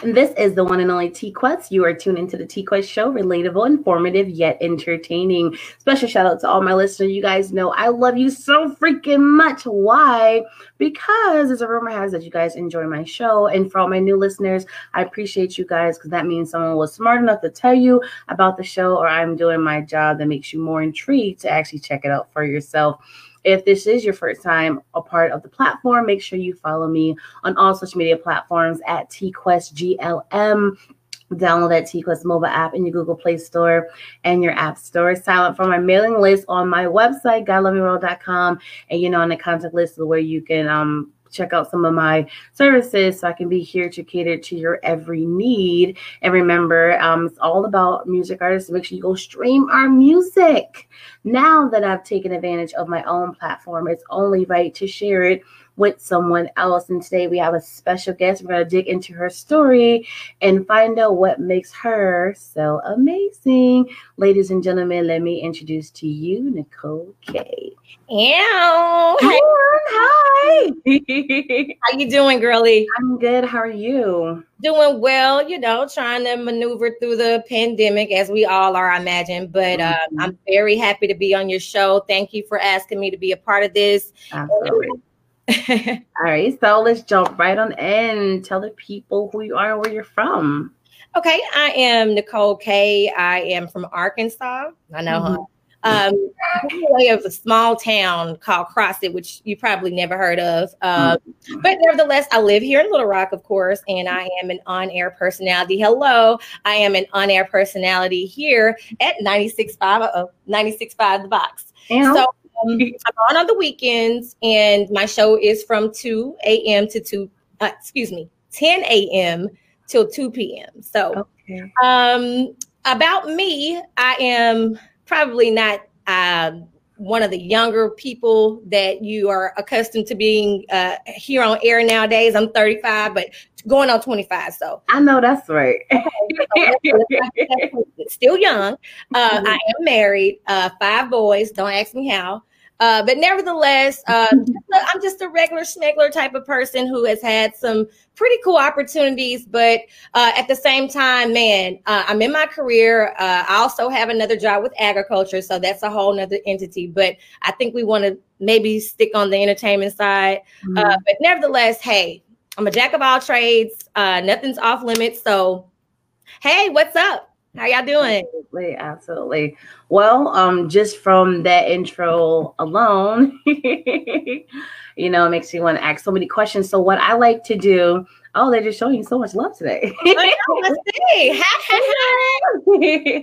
And this is the one and only T Quest. You are tuned into the T Quest show, relatable, informative, yet entertaining. Special shout out to all my listeners. You guys know I love you so freaking much. Why? Because there's a rumor has that you guys enjoy my show. And for all my new listeners, I appreciate you guys because that means someone was smart enough to tell you about the show, or I'm doing my job that makes you more intrigued to actually check it out for yourself. If this is your first time a part of the platform, make sure you follow me on all social media platforms at TQuestGLM. Download that TQuest mobile app in your Google Play Store and your App Store. Sign up for my mailing list on my website, GodLoveMeWorld.com, and you know on the contact list where you can um check out some of my services so I can be here to cater to your every need. And remember, um, it's all about music artists. Make sure you go stream our music. Now that I've taken advantage of my own platform, it's only right to share it with someone else. And today we have a special guest. We're going to dig into her story and find out what makes her so amazing. Ladies and gentlemen, let me introduce to you Nicole K. Ew. Hi. Hi. How you doing, girly? I'm good. How are you? Doing well, you know, trying to maneuver through the pandemic as we all are, I imagine. But Mhm. I'm very happy to be on your show. Thank you for asking me to be a part of this. Absolutely. All right, so let's jump right on in. Tell the people who you are and where you're from. okay, I am Nicole K. I am from Arkansas. I know, mm-hmm. huh? Um, we of a small town called Crossett, which you probably never heard of. Um, But nevertheless, I live here in Little Rock, of course, and I am an on-air personality. Hello, I am an on-air personality here at 96.5, uh-oh, 96.5 The Box. And So um, I'm on on the weekends, and my show is from 2 a.m. to 2, uh, excuse me, 10 a.m. till 2 p.m. So okay. um, about me, I am probably not um, one of the younger people that you are accustomed to being uh, here on air nowadays. I'm 35, but going on 25. So I know that's right. still young. Uh, I am married, uh, five boys. Don't ask me how. Uh, but nevertheless, uh, I'm just a regular schmegler type of person who has had some pretty cool opportunities. But uh, at the same time, man, uh, I'm in my career. Uh, I also have another job with agriculture, so that's a whole nother entity. But I think we want to maybe stick on the entertainment side. Uh, but nevertheless, hey, I'm a jack of all trades. Uh, nothing's off limits. So, hey, what's up? How y'all doing? Absolutely, absolutely. Well, um, just from that intro alone, you know, it makes you want to ask so many questions. So, what I like to do, oh, they're just showing you so much love today. I know, let's see.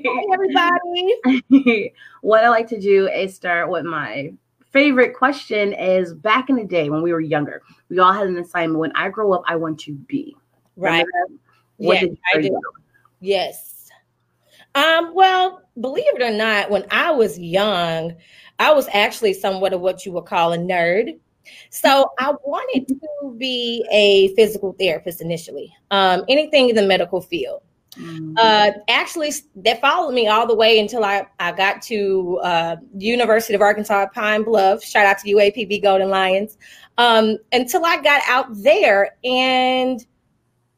Hi, everybody. what I like to do is start with my favorite question is back in the day when we were younger, we all had an assignment. When I grow up, I want to be. Right. Remember? What Yeah, did I do. Yes. Um, well, believe it or not, when I was young, I was actually somewhat of what you would call a nerd. So I wanted to be a physical therapist initially, um, anything in the medical field. Mm. Uh, actually, that followed me all the way until I, I got to uh, University of Arkansas Pine Bluff. Shout out to UAPB Golden Lions. Um, until I got out there and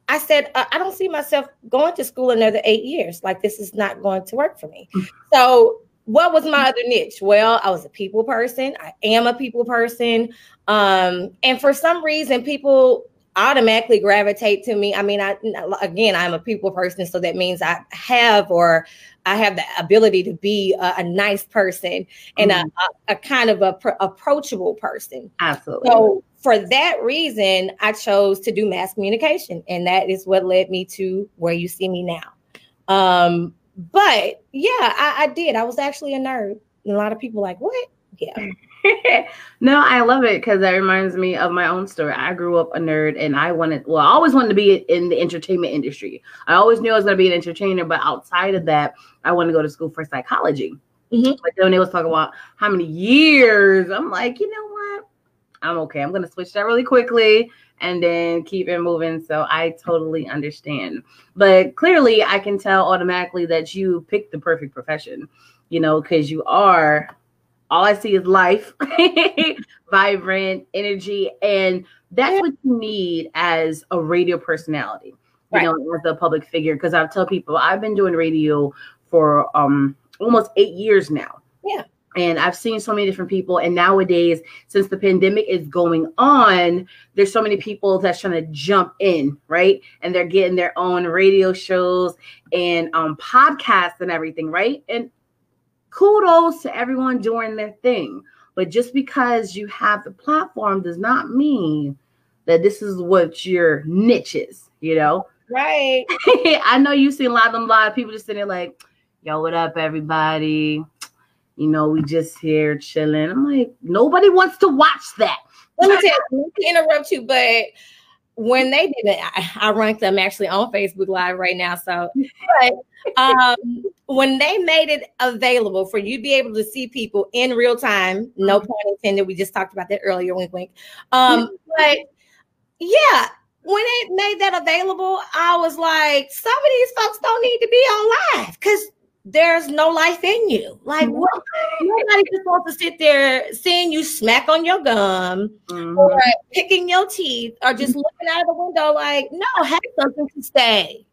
I said, uh, I don't see myself going to school another eight years. Like, this is not going to work for me. so, what was my other niche? Well, I was a people person. I am a people person. Um, and for some reason, people automatically gravitate to me. I mean, I again, I'm a people person, so that means I have or I have the ability to be a, a nice person and mm-hmm. a, a, kind of a pr- approachable person. Absolutely. So for that reason, I chose to do mass communication, and that is what led me to where you see me now. Um, but yeah, I, I did. I was actually a nerd. And a lot of people like, what? Yeah. no, I love it because that reminds me of my own story. I grew up a nerd and I wanted, well, I always wanted to be in the entertainment industry. I always knew I was going to be an entertainer, but outside of that, I wanted to go to school for psychology. Mm-hmm. But then when they was talking about how many years, I'm like, you know what? I'm okay. I'm going to switch that really quickly and then keep it moving. So I totally understand. But clearly, I can tell automatically that you picked the perfect profession, you know, because you are all I see is life, vibrant energy, and that's what you need as a radio personality, you right. know, as a public figure. Because I tell people I've been doing radio for um almost eight years now. Yeah. And I've seen so many different people. And nowadays, since the pandemic is going on, there's so many people that's trying to jump in, right? And they're getting their own radio shows and um, podcasts and everything, right? And kudos to everyone doing their thing. But just because you have the platform does not mean that this is what your niche is, you know? Right. I know you see a lot of them, a lot of people just sitting there like, yo, what up, everybody? You know, we just here chilling. I'm like, nobody wants to watch that. Let me tell you, let me interrupt you, but when they did it, I, I ranked them actually on Facebook Live right now. So, but um, when they made it available for you to be able to see people in real time, no mm-hmm. pun intended. We just talked about that earlier, wink, wink. Um, but yeah, when it made that available, I was like, some of these folks don't need to be on live because there's no life in you. Like what? Nobody just wants to sit there seeing you smack on your gum mm-hmm. or picking your teeth or just looking out of the window like, no, have something to say.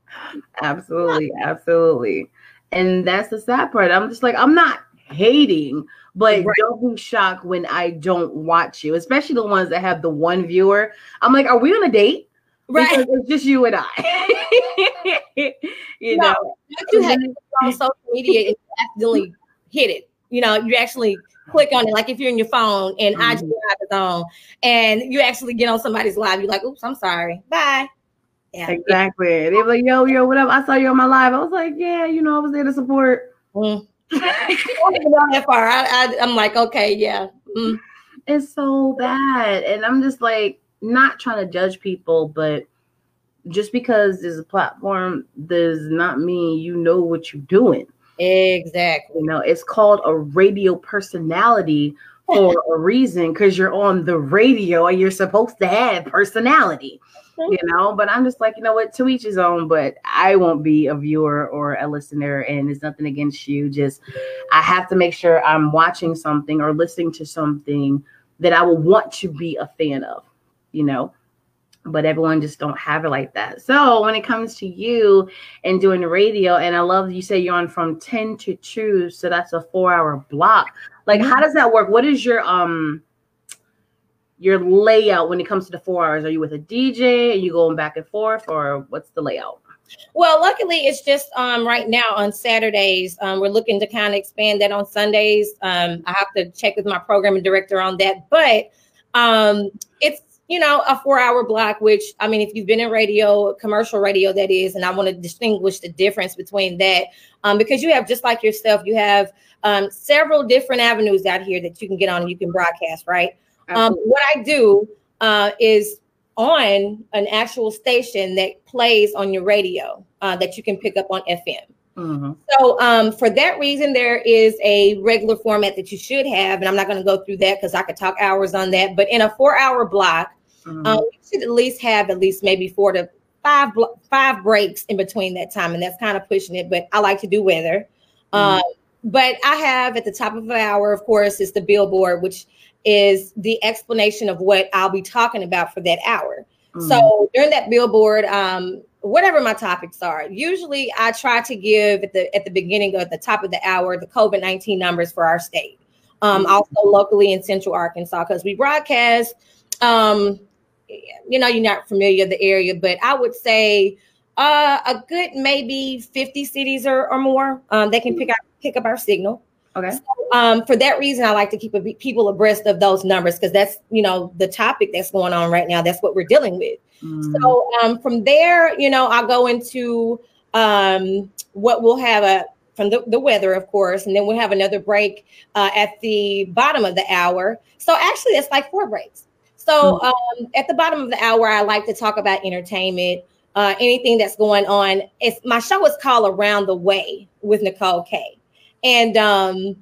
Absolutely, absolutely. And that's the sad part. I'm just like, I'm not hating, but right. don't be shocked when I don't watch you, especially the ones that have the one viewer. I'm like, are we on a date? Right. Because it's just you and I. you no, know, you have on social media you accidentally hit it. You know, you actually click on it. Like if you're in your phone and mm-hmm. IG live is on and you actually get on somebody's live, you're like, oops, I'm sorry. Bye. Yeah. Exactly. They were like, yo, yo, what up? I saw you on my live. I was like, yeah, you know, I was there to support. Mm. that far. I, I, am like, okay, yeah. Mm. It's so bad. And I'm just like, not trying to judge people, but just because there's a platform does not mean you know what you're doing. Exactly. You know, it's called a radio personality for a reason because you're on the radio and you're supposed to have personality you know? But i'm just like you know what? To each his own but i won't be a viewer or a listener and it's nothing against you. Just i have to make sure i'm watching something or listening to something that i will want to be a fan of you know but everyone just don't have it like that so when it comes to you and doing the radio and i love you say you're on from 10 to 2 so that's a four hour block like how does that work what is your um your layout when it comes to the four hours? Are you with a DJ? Are you going back and forth, or what's the layout? Well, luckily, it's just um, right now on Saturdays. Um, we're looking to kind of expand that on Sundays. Um, I have to check with my programming director on that, but um, it's you know a four-hour block. Which I mean, if you've been in radio, commercial radio, that is, and I want to distinguish the difference between that um, because you have just like yourself, you have um, several different avenues out here that you can get on. and You can broadcast, right? Um, what I do uh, is on an actual station that plays on your radio uh, that you can pick up on FM. Mm-hmm. So, um, for that reason, there is a regular format that you should have, and I'm not going to go through that because I could talk hours on that. But in a four-hour block, mm-hmm. um, you should at least have at least maybe four to five five breaks in between that time, and that's kind of pushing it. But I like to do weather. Mm-hmm. Um, but I have at the top of the hour, of course, is the billboard, which is the explanation of what I'll be talking about for that hour. Mm-hmm. So during that billboard, um, whatever my topics are, usually I try to give at the at the beginning or at the top of the hour the COVID nineteen numbers for our state. Um, mm-hmm. Also locally in Central Arkansas because we broadcast um, you know, you're not familiar with the area, but I would say uh, a good maybe 50 cities or, or more. Um, they can pick up pick up our signal. Okay. So, um, for that reason, I like to keep a, people abreast of those numbers because that's you know the topic that's going on right now. That's what we're dealing with. Mm. So um, from there, you know, I'll go into um, what we'll have a from the, the weather, of course, and then we'll have another break uh, at the bottom of the hour. So actually, it's like four breaks. So mm. um, at the bottom of the hour, I like to talk about entertainment, uh, anything that's going on. It's my show is called Around the Way with Nicole K. And um,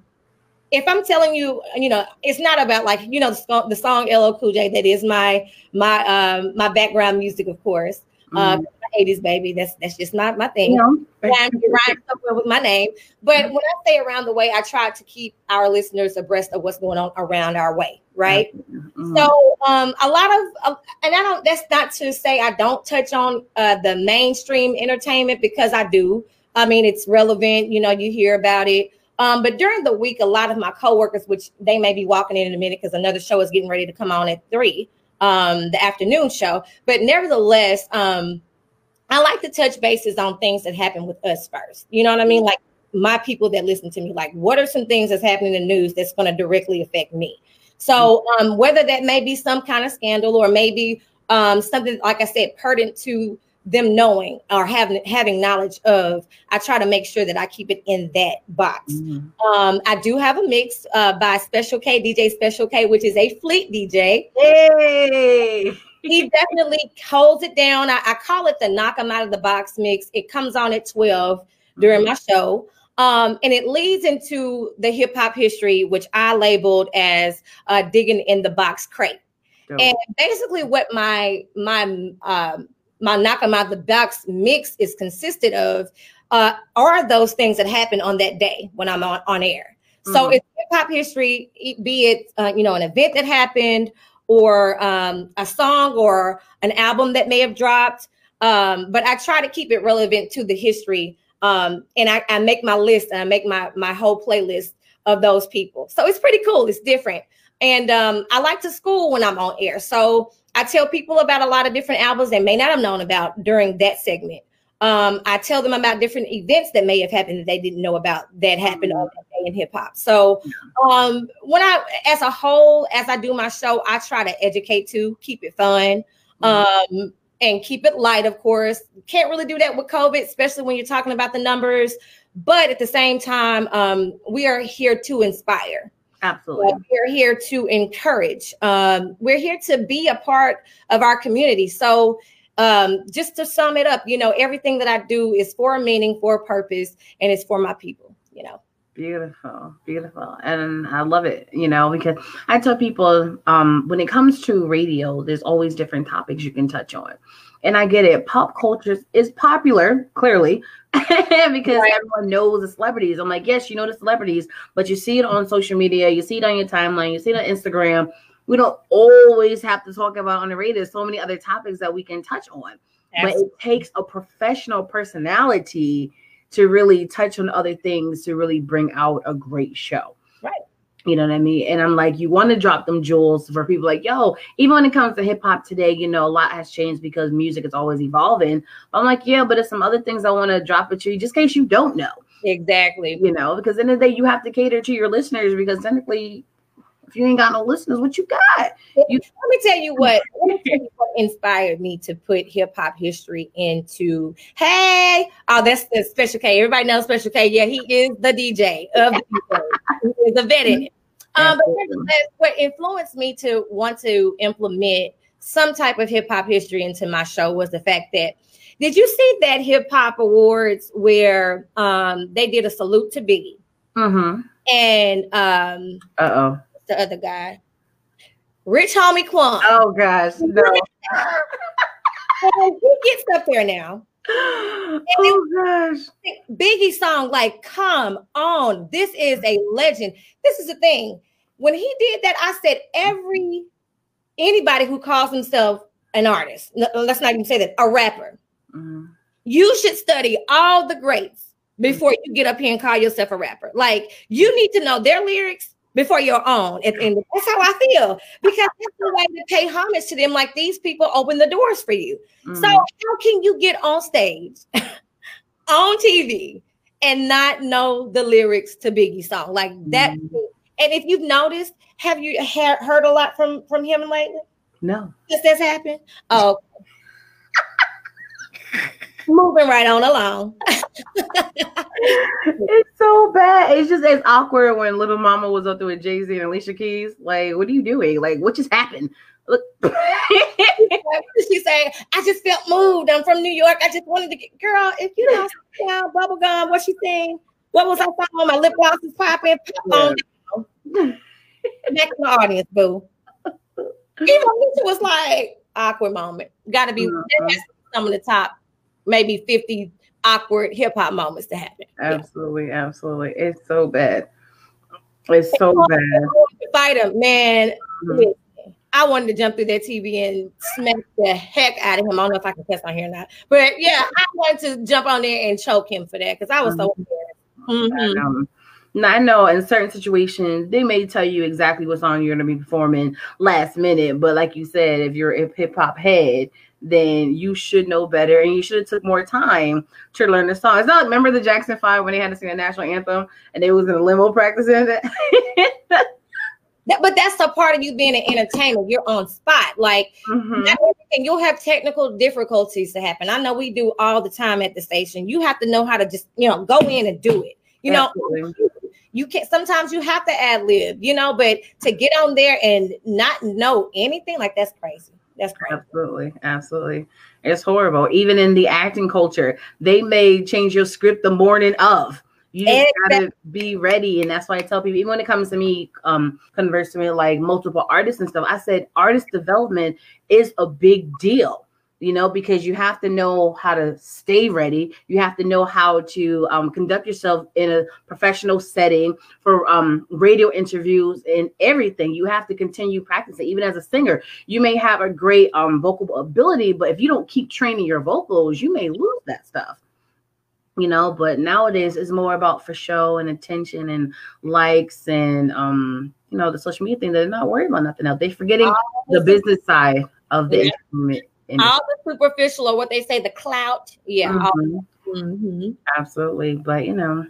if I'm telling you, you know, it's not about like you know the song, the song LL Cool J that is my my um, my background music, of course. Uh, mm. 80s baby. That's that's just not my thing. Yeah. Rhyme, rhyme somewhere with my name. But when I say around the way, I try to keep our listeners abreast of what's going on around our way, right? Mm-hmm. So um, a lot of uh, and I don't that's not to say I don't touch on uh, the mainstream entertainment because I do. I mean, it's relevant, you know, you hear about it. Um, but during the week, a lot of my coworkers, which they may be walking in in a minute because another show is getting ready to come on at three, um, the afternoon show. But nevertheless, um, I like to touch bases on things that happen with us first. You know what I mean? Like my people that listen to me, like what are some things that's happening in the news that's going to directly affect me? So um, whether that may be some kind of scandal or maybe um, something, like I said, pertinent to them knowing or having having knowledge of, I try to make sure that I keep it in that box. Mm-hmm. Um, I do have a mix uh, by Special K, DJ Special K, which is a fleet DJ. Hey he definitely holds it down. I, I, call it the knock him out of the box mix. It comes on at 12 during my show. Um, and it leads into the hip hop history, which I labeled as uh, digging in the box crate. Dope. And basically, what my my um, my knock 'em out the box mix is consisted of uh, are those things that happen on that day when I'm on, on air. Mm-hmm. So it's hip hop history, be it uh, you know an event that happened or um, a song or an album that may have dropped. Um, but I try to keep it relevant to the history. Um, and I, I, make my list and I make my my whole playlist of those people. So it's pretty cool. It's different. And um, I like to school when I'm on air. So I tell people about a lot of different albums they may not have known about during that segment. Um, I tell them about different events that may have happened that they didn't know about that happened on that day in hip hop. So, um, when I, as a whole, as I do my show, I try to educate to keep it fun, um, and keep it light. Of course, can't really do that with COVID, especially when you're talking about the numbers. But at the same time, um, we are here to inspire. Absolutely. we're here to encourage. Um, we're here to be a part of our community. So um, just to sum it up, you know, everything that I do is for a meaning, for a purpose, and it's for my people, you know. Beautiful, beautiful. And I love it, you know, because I tell people um, when it comes to radio, there's always different topics you can touch on. And I get it. Pop culture is popular, clearly, because right. everyone knows the celebrities. I'm like, yes, you know the celebrities, but you see it on social media, you see it on your timeline, you see it on Instagram, we don't always have to talk about on the radio. There's so many other topics that we can touch on. Absolutely. But it takes a professional personality to really touch on other things to really bring out a great show. Right. You know what I mean? And I'm like, you want to drop them jewels for people like, yo, even when it comes to hip hop today, you know, a lot has changed because music is always evolving. I'm like, yeah, but there's some other things I want to drop at you just in case you don't know. Exactly. You know, because in the, the day you have to cater to your listeners because technically if you ain't got no listeners, what you got? You, let me tell you what, tell you what inspired me to put hip hop history into. Hey, oh, that's the Special K. Everybody knows Special K. Yeah, he is the DJ of the DJ. he is a vet Um, but what influenced me to want to implement some type of hip hop history into my show was the fact that did you see that hip hop awards where um, they did a salute to Biggie? Mm-hmm. And um, uh oh the other guy. Rich Homie Quan. Oh gosh, no. he gets up there now. And oh gosh. Biggie song, like, come on. This is a legend. This is the thing. When he did that, I said every anybody who calls himself an artist, let's not even say that, a rapper, mm-hmm. you should study all the greats before you get up here and call yourself a rapper. Like you need to know their lyrics before your own. And, and that's how I feel because that's the way to pay homage to them. Like these people open the doors for you. Mm. So how can you get on stage, on TV, and not know the lyrics to Biggie song like that? Mm. And if you've noticed, have you ha- heard a lot from from him lately? No. Just that's happened. Oh. Moving right on along. it's so bad. It's just as awkward when Lil Mama was up there with Jay Z and Alicia Keys. Like, what are you doing? Like, what just happened? Look. she say, I just felt moved. I'm from New York. I just wanted to get girl. If you know yeah, bubble gum, what she saying? What was I on? My lip gloss is popping. Pop on down. Back to the audience, boo. Even Alicia was like awkward moment. Got to be mm-hmm. some of the top maybe 50 awkward hip hop moments to happen. Absolutely, yeah. absolutely. It's so bad. It's so bad. Fight him, man. Mm-hmm. I wanted to jump through that TV and smack the heck out of him. I don't know if I can cuss on here or not, but yeah, I wanted to jump on there and choke him for that because I was mm-hmm. so mm-hmm. Now I know in certain situations they may tell you exactly what song you're going to be performing last minute, but like you said, if you're a hip hop head, then you should know better and you should have took more time to learn the song. It's not remember the Jackson Five when they had to sing the national anthem and they was in a limo practicing that. That, but that's a part of you being an entertainer. You're on spot. Like mm-hmm. you'll have technical difficulties to happen. I know we do all the time at the station. You have to know how to just, you know, go in and do it. You Absolutely. know, you can sometimes you have to ad lib, you know, but to get on there and not know anything like that's crazy. That's crazy. Absolutely. Absolutely. It's horrible. Even in the acting culture, they may change your script the morning of. You just exactly. gotta be ready. And that's why I tell people, even when it comes to me, um, converse to me like multiple artists and stuff, I said artist development is a big deal you know, because you have to know how to stay ready. You have to know how to um, conduct yourself in a professional setting for um, radio interviews and everything. You have to continue practicing. Even as a singer, you may have a great um, vocal ability, but if you don't keep training your vocals, you may lose that stuff. You know, but nowadays it's more about for show and attention and likes and um, you know, the social media thing. They're not worried about nothing else. They're forgetting the business side of the yeah all the superficial or what they say the clout. Yeah mm-hmm. Mm-hmm. absolutely. But you know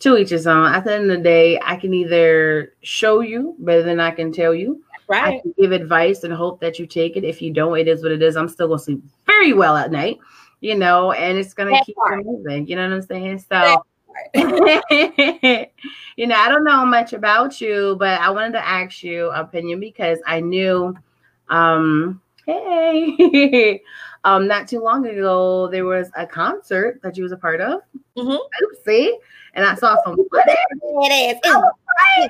to each his own. At the end of the day i can either show you better than i can tell you. Right. I can give advice and hope that you take it. If you don't it is what it is. I'm still gonna sleep very well at night you know and it's gonna keep moving. You know what i'm saying? So you know, I don't know much about you, but I wanted to ask you opinion because I knew um Hey, um, not too long ago, there was a concert that you was a part of. Mm-hmm. Oopsie, and I saw some footage. It is.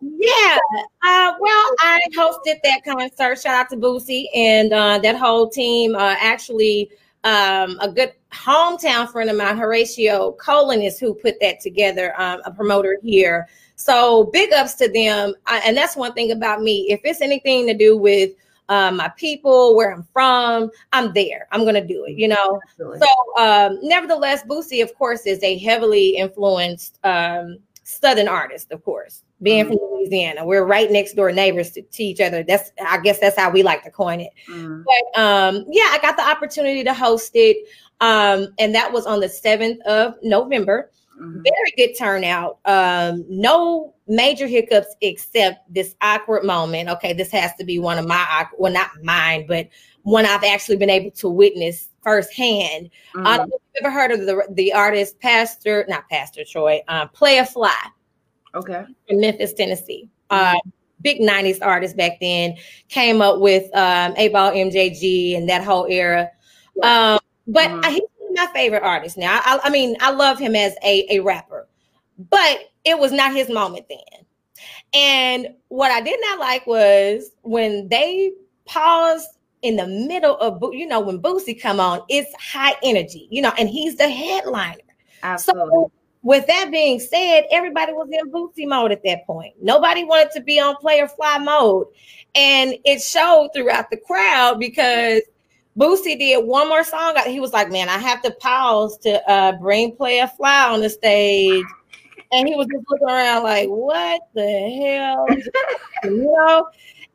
Yeah. Uh, well, I hosted that concert. Shout out to Boosie and uh, that whole team. Uh, actually, um, a good hometown friend of mine, Horatio Colin, is who put that together. Um, a promoter here. So big ups to them. I, and that's one thing about me. If it's anything to do with um, my people, where I'm from, I'm there. I'm gonna do it, you know. Absolutely. So, um, nevertheless, Boosie, of course, is a heavily influenced um, Southern artist, of course. Being mm-hmm. from Louisiana, we're right next door neighbors to, to, each other. That's, I guess, that's how we like to coin it. Mm-hmm. But um, yeah, I got the opportunity to host it, um, and that was on the seventh of November. Mm-hmm. Very good turnout. Um, no major hiccups except this awkward moment. Okay, this has to be one of my well, not mine, but one I've actually been able to witness firsthand. Mm-hmm. I don't know if you've ever heard of the the artist Pastor, not Pastor Troy, um, Playa Fly. Okay. In Memphis, Tennessee. Mm-hmm. Uh, big 90s artist back then came up with um, 8Ball MJG and that whole era. Um, but mm-hmm. I, my favorite artist now. I, I mean, I love him as a, a rapper, but it was not his moment then. And what I did not like was when they paused in the middle of, you know, when Boosie come on, it's high energy, you know, and he's the headliner. Absolutely. So with that being said, everybody was in Boosie mode at that point. Nobody wanted to be on Playa Fly mode. And it showed throughout the crowd because Boosie did one more song. He was like, "Man, I have to pause to uh, bring Playa Fly on the stage." and he was just looking around like, "What the hell?" you know.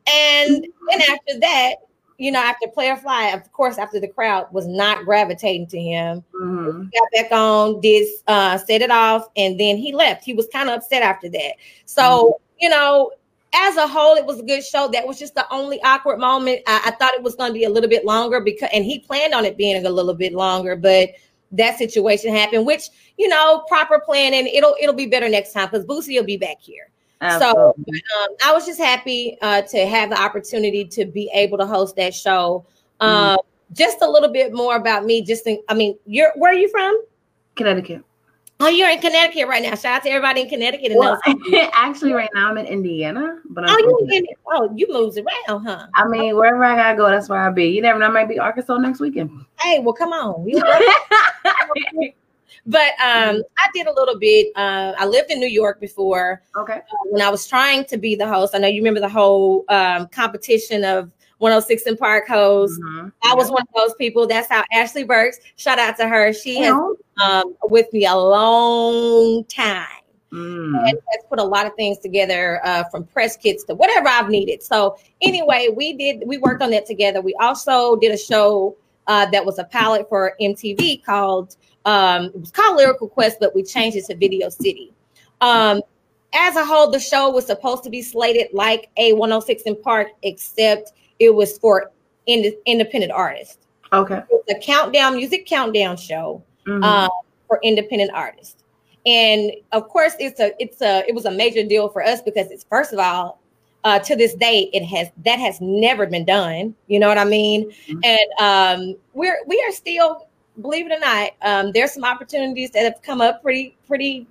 And then after that, you know, after Playa Fly, of course, after the crowd was not gravitating to him, mm-hmm. got back on, did uh, set it off, and then he left. He was kind of upset after that. So, mm-hmm. you know, as a whole, it was a good show. That was just the only awkward moment. I, I thought it was going to be a little bit longer because, and he planned on it being a little bit longer, but that situation happened. Which you know, proper planning, it'll it'll be better next time because Boosie will be back here. Absolutely. So um, I was just happy uh, to have the opportunity to be able to host that show. Um, mm. Just a little bit more about me. Just, in, I mean, you're where are you from? Connecticut. Oh, you're in Connecticut right now. Shout out to everybody in Connecticut. Well, actually, right now I'm in Indiana, but I'm oh, you in, oh, you moves around, huh? I mean, wherever I gotta go, that's where I'll be. You never know, I might be Arkansas next weekend. Hey, well, come on. but um, I did a little bit. Uh, I lived in New York before. Okay. Uh, when I was trying to be the host, I know you remember the whole um, competition of 106 & Park host. Mm-hmm. I was one of those people. That's how Ashley Burks. Shout out to her. She has um, with me a long time. Mm. And has put a lot of things together uh, from press kits to whatever I've needed. So anyway, we did we worked on that together. We also did a show uh, that was a pilot for MTV called um, it was called Lyrical Quest, but we changed it to Video City. Um, as a whole, the show was supposed to be slated like a 106 & Park, except it was for ind- independent artists. Okay. It's a countdown music countdown show mm-hmm. uh, for independent artists. And of course, it's a it's a it was a major deal for us because it's first of all, uh, to this day, it has that has never been done. You know what I mean? Mm-hmm. And um, we're we are still, believe it or not, um, there's some opportunities that have come up pretty pretty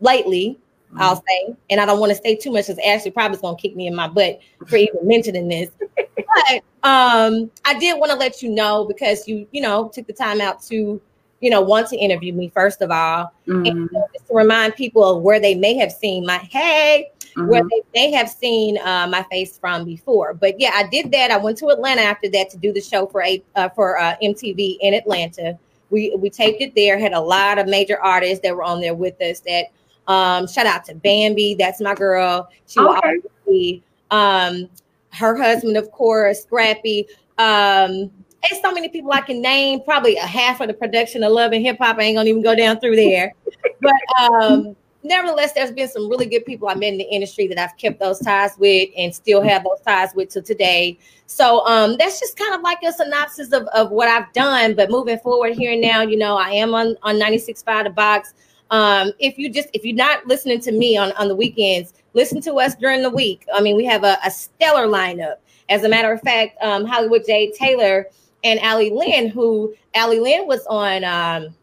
lately Mm-hmm. I'll say, and I don't want to say too much because Ashley probably is gonna kick me in my butt for even mentioning this. but um, I did want to let you know because you, you know, took the time out to, you know, want to interview me first of all, mm-hmm. and just to remind people of where they may have seen my hey, mm-hmm. where they may have seen uh, my face from before. But yeah, I did that. I went to Atlanta after that to do the show for a uh, for uh, MTV in Atlanta. We we taped it there. Had a lot of major artists that were on there with us that um, shout out to Bambi. That's my girl. She okay. will be. Um, her husband, of course, Scrappy. Um, there's so many people I can name. Probably a half of the production of Love and Hip Hop. I ain't gonna even go down through there. but um, nevertheless, there's been some really good people I met in the industry that I've kept those ties with and still have those ties with to today. So um, that's just kind of like a synopsis of, of what I've done. But moving forward here and now, you know, I am on on 96.5 The Box. Um, if you just if you're not listening to me on on the weekends, listen to us during the week. I mean, we have a, a stellar lineup. As a matter of fact, um, Hollywood J Taylor and Ali Lynn, who Ali Lynn was on. Um,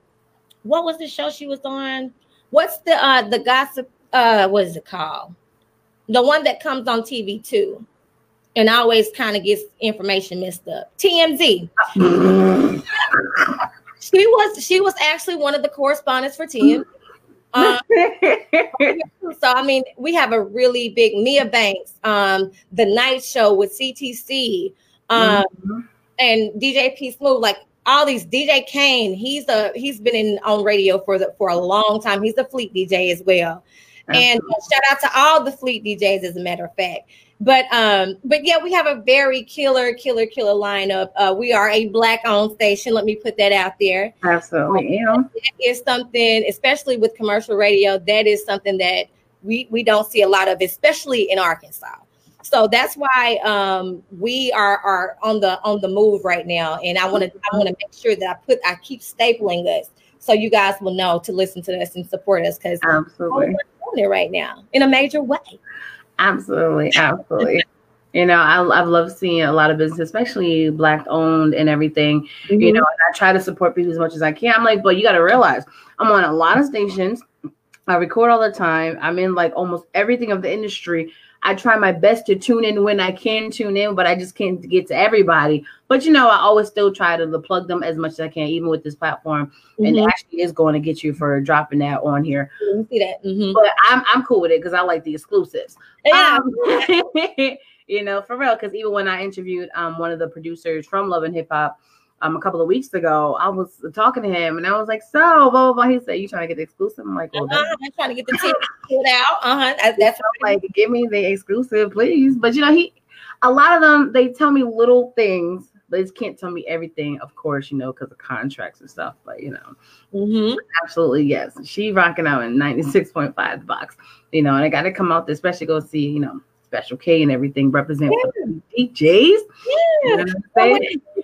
what was the show she was on? What's the uh the gossip? Uh, what is it called? The one that comes on TV too, and always kind of gets information messed up. TMZ. she was she was actually one of the correspondents for TMZ. Um, so I mean, we have a really big Mia Banks, um, the night show with CTC, um, mm-hmm. and DJ P Smooth, like all these DJ Kane. He's a he's been in on radio for the for a long time. He's a fleet DJ as well. Absolutely. And shout out to all the fleet DJs, as a matter of fact. But um, but yeah, we have a very killer, killer, killer lineup. Uh, we are a black owned station. Let me put that out there. Absolutely. yeah. that is something, especially with commercial radio, that is something that we we don't see a lot of, especially in Arkansas. So that's why um, we are are on the on the move right now, and I want to I want to make sure that I put I keep stapling this so you guys will know to listen to us and support us because absolutely we're doing it right now in a major way. Absolutely, absolutely. you know, I, I've loved seeing a lot of business, especially black owned and everything. Mm-hmm. You know, and I try to support people as much as I can. I'm like, but you got to realize I'm on a lot of stations. I record all the time. I'm in like almost everything of the industry. I try my best to tune in when I can tune in, but I just can't get to everybody. But you know, I always still try to plug them as much as I can, even with this platform. Mm-hmm. And actually is going to get you for dropping that on here. see that. Mm-hmm. But I'm I'm cool with it because I like the exclusives. Yeah. Um, you know, for real. Because even when I interviewed um one of the producers from Love and Hip Hop, um a couple of weeks ago, I was talking to him and I was like, so blah blah blah. He said, You trying to get the exclusive? I'm like, well, uh-huh. I'm trying to get the tip put out. Uh-huh. That's like give me the exclusive, please. But you know, he a lot of them they tell me little things they just can't tell me everything, of course, you know, because of contracts and stuff. But you know, mm-hmm. absolutely yes. She rocking out in 96.5 the box, you know, and I gotta come out there, especially go see, you know, Special K and everything represent yeah. DJs. Yeah. You know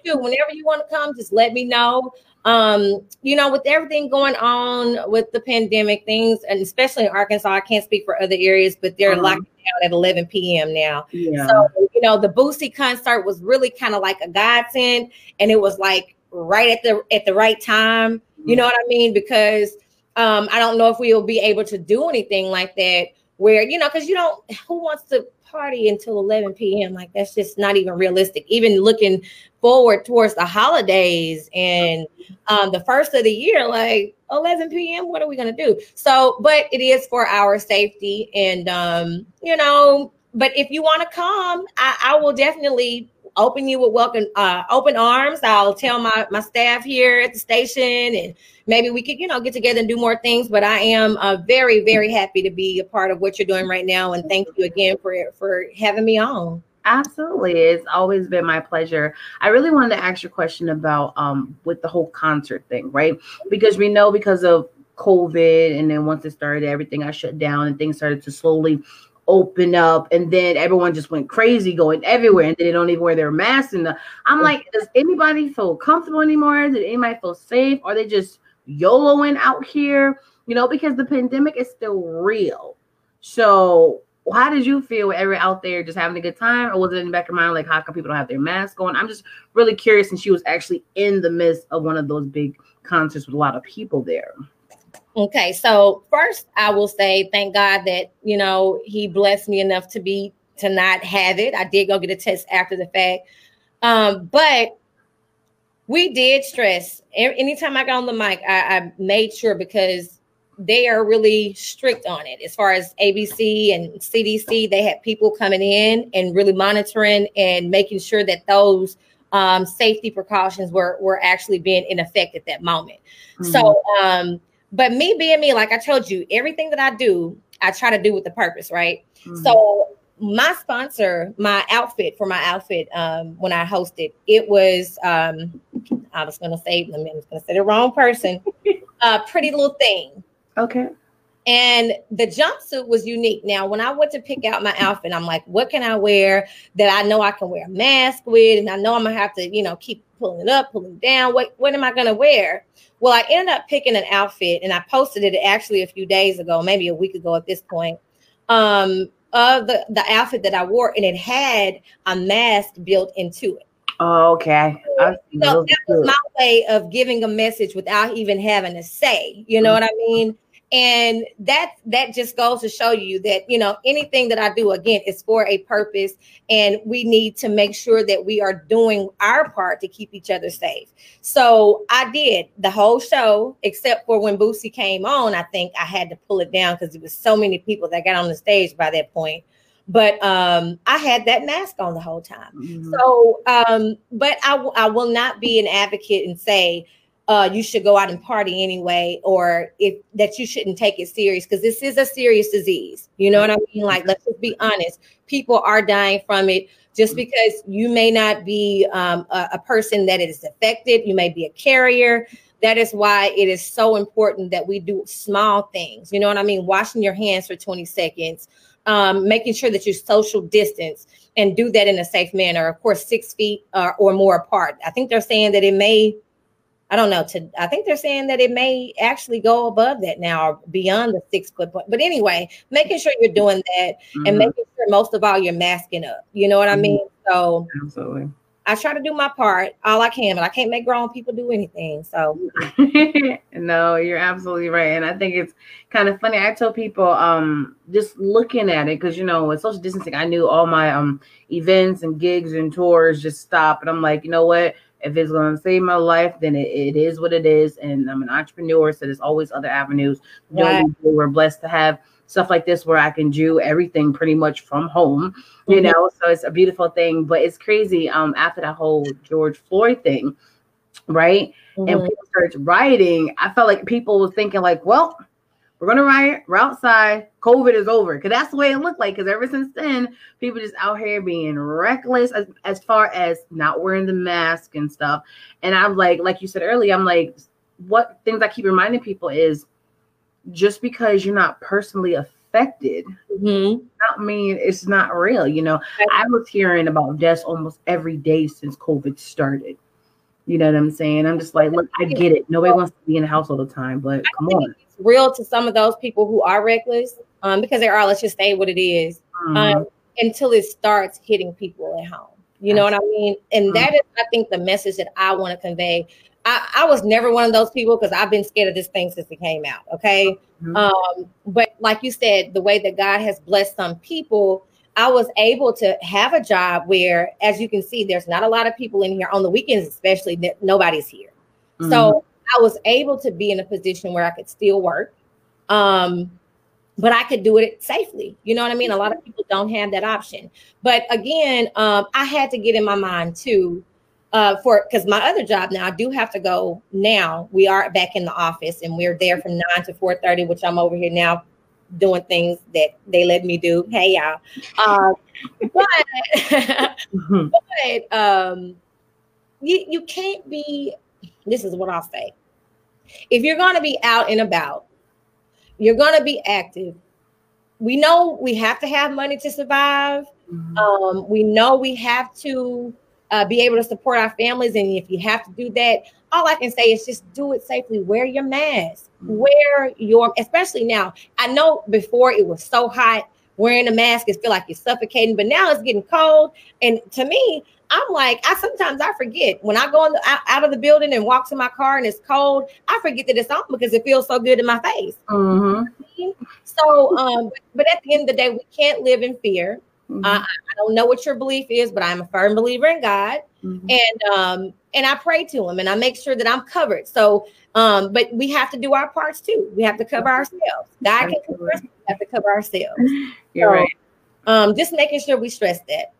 so whenever you want to come, just let me know um, you know, with everything going on with the pandemic things, and especially in Arkansas, I can't speak for other areas, but they're uh-huh. locking down at 11 p.m. now. Yeah. So, you know, the Boosie concert was really kind of like a godsend, and it was like right at the at the right time. Mm-hmm. You know what I mean? Because um, I don't know if we will be able to do anything like that where you know, because you don't who wants to party until 11 p.m. Like that's just not even realistic. Even looking forward towards the holidays and um, the first of the year, like 11 p.m. What are we gonna do? So, but it is for our safety, and um, you know. But if you want to come, I, I will definitely open you with welcome uh, open arms. I'll tell my my staff here at the station, and maybe we could you know get together and do more things. But I am uh, very very happy to be a part of what you're doing right now, and thank you again for for having me on. Absolutely, it's always been my pleasure. I really wanted to ask you a question about um with the whole concert thing, right? Because we know because of COVID, and then once it started, everything I shut down, and things started to slowly open up and then everyone just went crazy going everywhere and they don't even wear their masks and the, i'm like does anybody feel comfortable anymore? Did anybody feel safe? Are they just yoloing out here? You know because the pandemic is still real. So how did you feel every out there just having a good time or was it in the back of your mind like how come people don't have their masks on? I'm just really curious and she was actually in the midst of one of those big concerts with a lot of people there Okay, so first I will say thank God that you know He blessed me enough to be to not have it. I did go get a test after the fact, um, but we did stress. Anytime I got on the mic, I, I made sure because they are really strict on it as far as ABC and CDC. They had people coming in and really monitoring and making sure that those um, safety precautions were were actually being in effect at that moment. Mm-hmm. So um, but me being me, like I told you, everything that I do, I try to do with the purpose, right? Mm-hmm. So my sponsor, my outfit for my outfit, um, when I hosted, it was um, I was gonna say, I was gonna say the wrong person, uh, pretty little thing. Okay. And the jumpsuit was unique. Now, when I went to pick out my outfit, I'm like, what can I wear that I know I can wear a mask with? And I know I'm gonna have to, you know, keep pulling it up, pulling it down. What what am I gonna wear? Well, I ended up picking an outfit and I posted it actually a few days ago, maybe a week ago at this point. Um, of the, the outfit that I wore, and it had a mask built into it. Oh, okay. So that was my way of giving a message without even having to say, you know mm-hmm. what I mean? And that that just goes to show you that you know anything that i do again is for a purpose and we need to make sure that we are doing our part to keep each other safe so i did the whole show except for when boosie came on i think i had to pull it down because there was so many people that got on the stage by that point but um, I had that mask on the whole time. Mm-hmm. So, um, but I, w- I will not be an advocate and say uh, you should go out and party anyway, or if that you shouldn't take it serious because this is a serious disease. You know what I mean? Like, let's just be honest. People are dying from it just because you may not be um, a, a person that is affected. You may be a carrier. That is why it is so important that we do small things. You know what I mean? Washing your hands for 20 seconds, um, making sure that you social distance and do that in a safe manner. Of course, six feet uh, or more apart. I think they're saying that it may I don't know. To I think they're saying that it may actually go above that now or beyond the six foot point. But anyway, making sure you're doing that mm-hmm. and making sure most of all you're masking up. You know what I mm-hmm. mean? So absolutely. I try to do my part all I can, but I can't make grown people do anything. So no, you're absolutely right. And I think it's kind of funny. I tell people um just looking at it, because you know, with social distancing, I knew all my um events and gigs and tours just stop. And I'm like, you know what? If it's going to save my life, then it, it is what it is. And I'm an entrepreneur, so there's always other avenues. Right. We're blessed to have stuff like this where I can do everything pretty much from home, you mm-hmm. know. So it's a beautiful thing. But it's crazy. Um, after that whole George Floyd thing, right? Mm-hmm. And people started rioting. I felt like people were thinking like, well, we're gonna riot. We're outside. COVID is over because that's the way it looked like. Because ever since then, people just out here being reckless as, as far as not wearing the mask and stuff. And I'm like, like you said earlier, I'm like, what things I keep reminding people is just because you're not personally affected, mm-hmm. not mean it's not real. You know, I was hearing about deaths almost every day since COVID started. You know what I'm saying? I'm just like, look, I get it. Nobody wants to be in the house all the time, but come on. Real to some of those people who are reckless, um, because they are. Let's just say what it is, mm-hmm. um, until it starts hitting people at home. You know what I mean? And mm-hmm. that is, I think, the message that I want to convey. I, I, was never one of those people because I've been scared of this thing since it came out. Okay. Mm-hmm. Um, but like you said, the way that God has blessed some people, I was able to have a job where, as you can see, there's not a lot of people in here on the weekends, especially that nobody's here. Mm-hmm. So I was able to be in a position where I could still work. Um, but I could do it safely. You know what I mean? A lot of people don't have that option. But again, um, I had to get in my mind too, uh, for because my other job now I do have to go now. We are back in the office and we're there from nine to four thirty, which I'm over here now doing things that they let me do. Hey y'all. Um, but but um you you can't be this is what I'll say. If you're gonna be out and about, you're gonna be active. We know we have to have money to survive. Mm-hmm. Um, we know we have to uh, be able to support our families. And if you have to do that, all I can say is just do it safely. Wear your mask. Mm-hmm. Wear your, especially now. I know before it was so hot, wearing a mask is feel like you're suffocating, but now it's getting cold. And to me, I'm like, I sometimes I forget when I go the, out, out, of the building and walk to my car and it's cold. I forget that it's on because it feels so good in my face. Mm-hmm. So, um, but at the end of the day, we can't live in fear. Mm-hmm. Uh, I don't know what your belief is, but I'm a firm believer in God, mm-hmm. and um, and I pray to Him, and I make sure that I'm covered. So, um, but we have to do our parts too. We have to cover ourselves. God can cover us. We have to cover ourselves. You're so, right. Um, just making sure we stress that.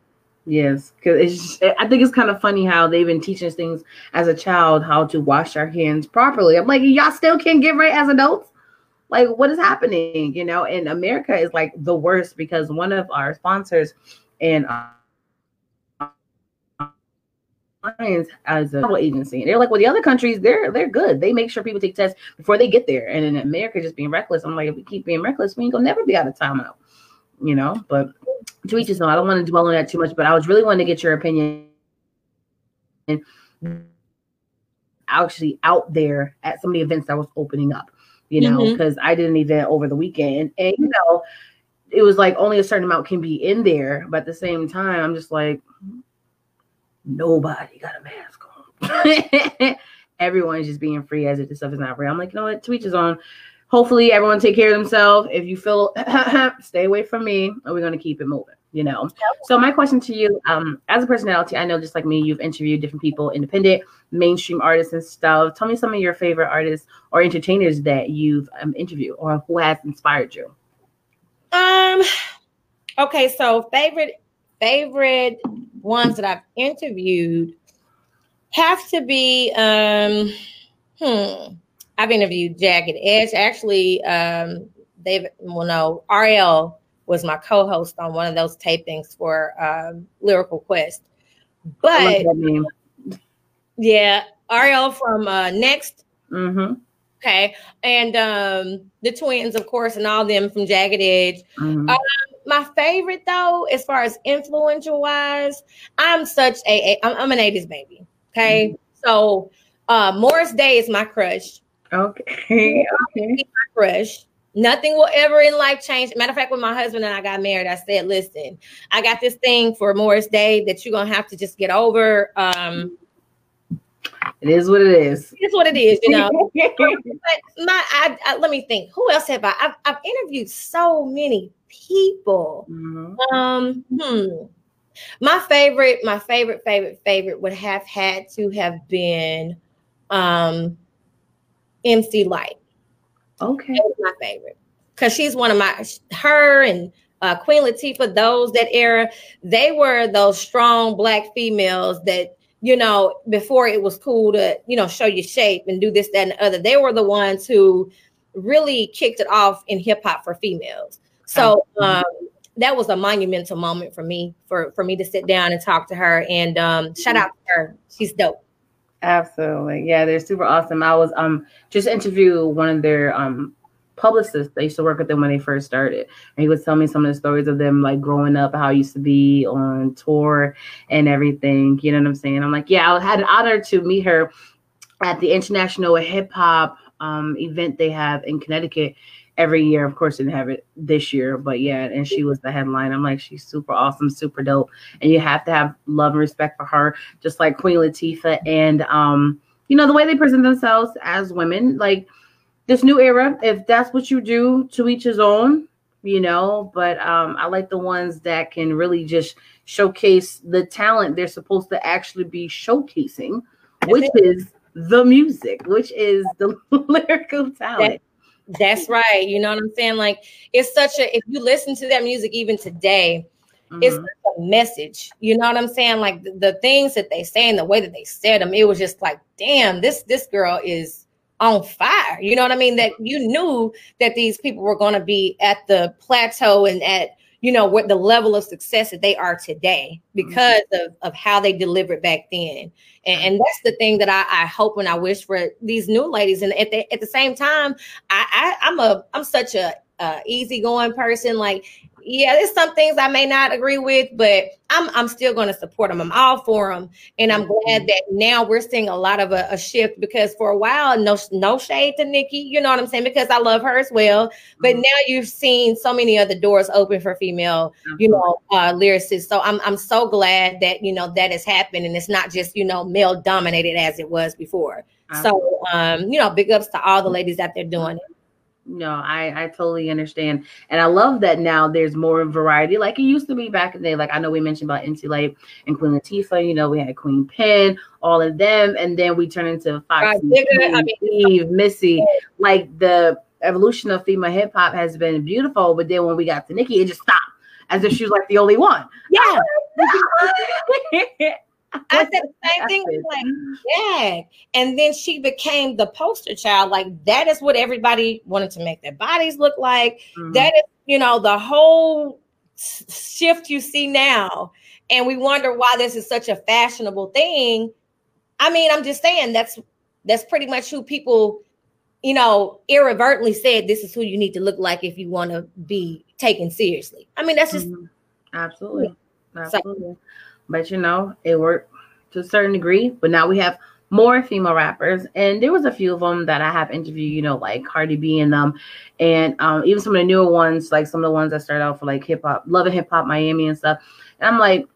Yes, because I think it's kind of funny how they've been teaching us things as a child how to wash our hands properly. I'm like, y'all still can't get right as adults like what is happening you know and america is like the worst because one of our sponsors and uh, as a travel agency. And they're like, well, the other countries, they're they're good. They make sure people take tests before they get there. And in America, just being reckless. I'm like, if we keep being reckless, we ain't gonna never be out of timeout. You know, but to each his own. I don't want to dwell on that too much, but I was really wanting to get your opinion. And actually, out there at some of the events that was opening up you know, because mm-hmm. I did an event over the weekend and, you know, it was like only a certain amount can be in there. But at the same time, I'm just like, nobody got a mask on. Everyone's just being free as if this stuff is not real. I'm like, you know what? Tweet is on. Hopefully, everyone take care of themselves. If you feel, stay away from me, and we're going to keep it moving you know. So my question to you, um, as a personality, I know just like me, you've interviewed different people, independent, mainstream artists and stuff. Tell me some of your favorite artists or entertainers that you've um, interviewed or who has inspired you. Um. Okay, so favorite favorite ones that I've interviewed have to be um. Hmm. I've interviewed Jagged Edge. Actually, um, David, well, no, RL was my co-host on one of those tapings for um, Lyrical Quest. But yeah, RL from uh, Next. Mm-hmm. Okay, and um, the twins, of course, and all them from Jagged Edge. Mm-hmm. Um, my favorite, though, as far as influential wise, I'm such a, a I'm, I'm an '80s baby. Okay, mm-hmm. so uh, Morris Day is my crush. Okay, okay. crush. Nothing will ever in life change. Matter of fact, when my husband and I got married, I said, listen, I got this thing for Morris Day that you're gonna have to just get over. Um it is what it is. It's what it is, you know. but my I, I, let me think. Who else have I I've, I've interviewed so many people. Mm-hmm. Um hmm. My favorite, my favorite, favorite, favorite would have had to have been um MC Lyte. Okay. That was my favorite because she's one of my her and uh, Queen Latifah, those that era, they were those strong black females that you know, before it was cool to, you know, show your shape and do this, that, and the other. They were the ones who really kicked it off in hip hop for females. So um, that was a monumental moment for me, for for me to sit down and talk to her. And um, shout out to her, she's dope. Absolutely, yeah, they're super awesome. I was um just interview one of their um publicists. I used to work with them when they first started, and he would tell me some of the stories of them like growing up, how I used to be on tour and everything. You know what I'm saying? I'm like, yeah, I had an honor to meet her at the International Hip Hop um, event they have in Connecticut every year. Of course, didn't have it this year, but yeah, and she was the headline. I'm like, she's super awesome, super dope, and you have to have love and respect for her, just like Queen Latifah and um, you know the way they present themselves as women, like this new era. If that's what you do, to each his own, you know. But um, I like the ones that can really just showcase the talent they're supposed to actually be showcasing, which is the music, which is the lyrical talent. That's right. You know what I'm saying? Like it's such a if you listen to that music even today, mm-hmm. it's a message. You know what I'm saying? Like the, the, things that they say and the way that they said them, it was just like, damn, this this girl is on fire. You know what I mean? That you knew that these people were going to be at the plateau and at you know what the level of success that they are today because mm-hmm. of, of how they delivered back then. And, and that's the thing that I, I, hope and i wish for these new ladies. And at the, at the same time I, I i'm a i'm such a uh, easygoing person. Like yeah, there's some things I may not agree with, but I'm I'm still going to support them. I'm all for them, and I'm glad mm-hmm. that now we're seeing a lot of a, a, shift because for a while, no no shade to Nicki, you know what I'm saying? Because I love her as well, but mm-hmm. now you've seen so many other doors open for female, you know, uh, lyricists. So I'm I'm so glad that you know that has happened, and it's not just you know male dominated as it was before. So um, you know, big ups to all the ladies out there doing it. No, I I totally understand, and I love that now there's more variety. Like it used to be back in the day. Like I know we mentioned about MC Lyte and Queen Latifah. You know, we had Queen Pen, all of them, and then we turn into Foxy, Queen, I mean, Eve, Missy. Like the evolution of female hip hop has been beautiful, but then when we got to Nicki, it just stopped as if she was like the only one. Yeah. Oh, I said the same thing. Like, yeah. And then she became the poster child. Like, that is what everybody wanted to make their bodies look like. Mm-hmm. That is, you know, the whole shift you see now. And we wonder why this is such a fashionable thing. I mean, I'm just saying that's that's pretty much who people, you know, irreverently said this is who you need to look like if you want to be taken seriously. I mean, that's just mm-hmm. absolutely. Absolutely. So, but you know, it worked to a certain degree. But now we have more female rappers, and there was a few of them that I have interviewed. You know, like Cardi B and them, and um, even some of the newer ones, like some of the ones that started out for like hip hop, Love and Hip Hop Miami and stuff. And I'm like,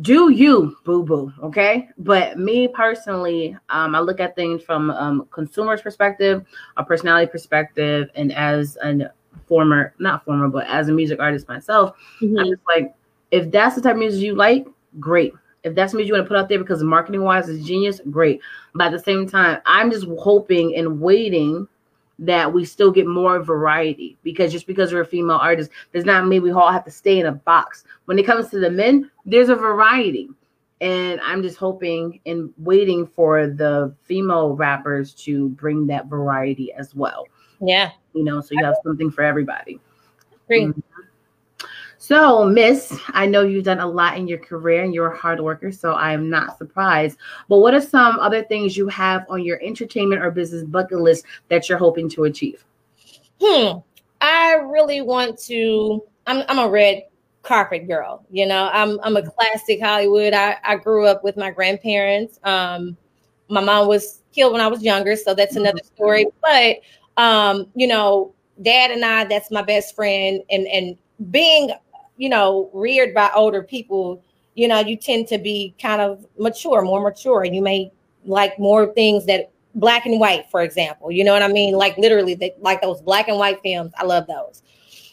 do you boo boo okay but me personally um, i look at things from um consumer's perspective a personality perspective and as a former not former but as a music artist myself mm-hmm. i'm just like if that's the type of music you like great. If that's what you want to put out there because marketing wise is genius, great. But at the same time, I'm just hoping and waiting that we still get more variety because just because we're a female artist does not mean we all have to stay in a box. When it comes to the men, there's a variety. And I'm just hoping and waiting for the female rappers to bring that variety as well. Yeah. You know, so you have something for everybody. Great. Mm-hmm. So, Miss, I know you've done a lot in your career and you're a hard worker, so I am not surprised. But what are some other things you have on your entertainment or business bucket list that you're hoping to achieve? Hmm. I really want to. I'm I'm a red carpet girl. You know, I'm I'm a classic Hollywood. I, I grew up with my grandparents. Um, my mom was killed when I was younger, so that's another story. But um, you know, dad and I, that's my best friend, and and being you know, reared by older people, you know, you tend to be kind of mature, more mature, and you may like more things that black and white, for example. You know what I mean? Like literally, like those black and white films. I love those.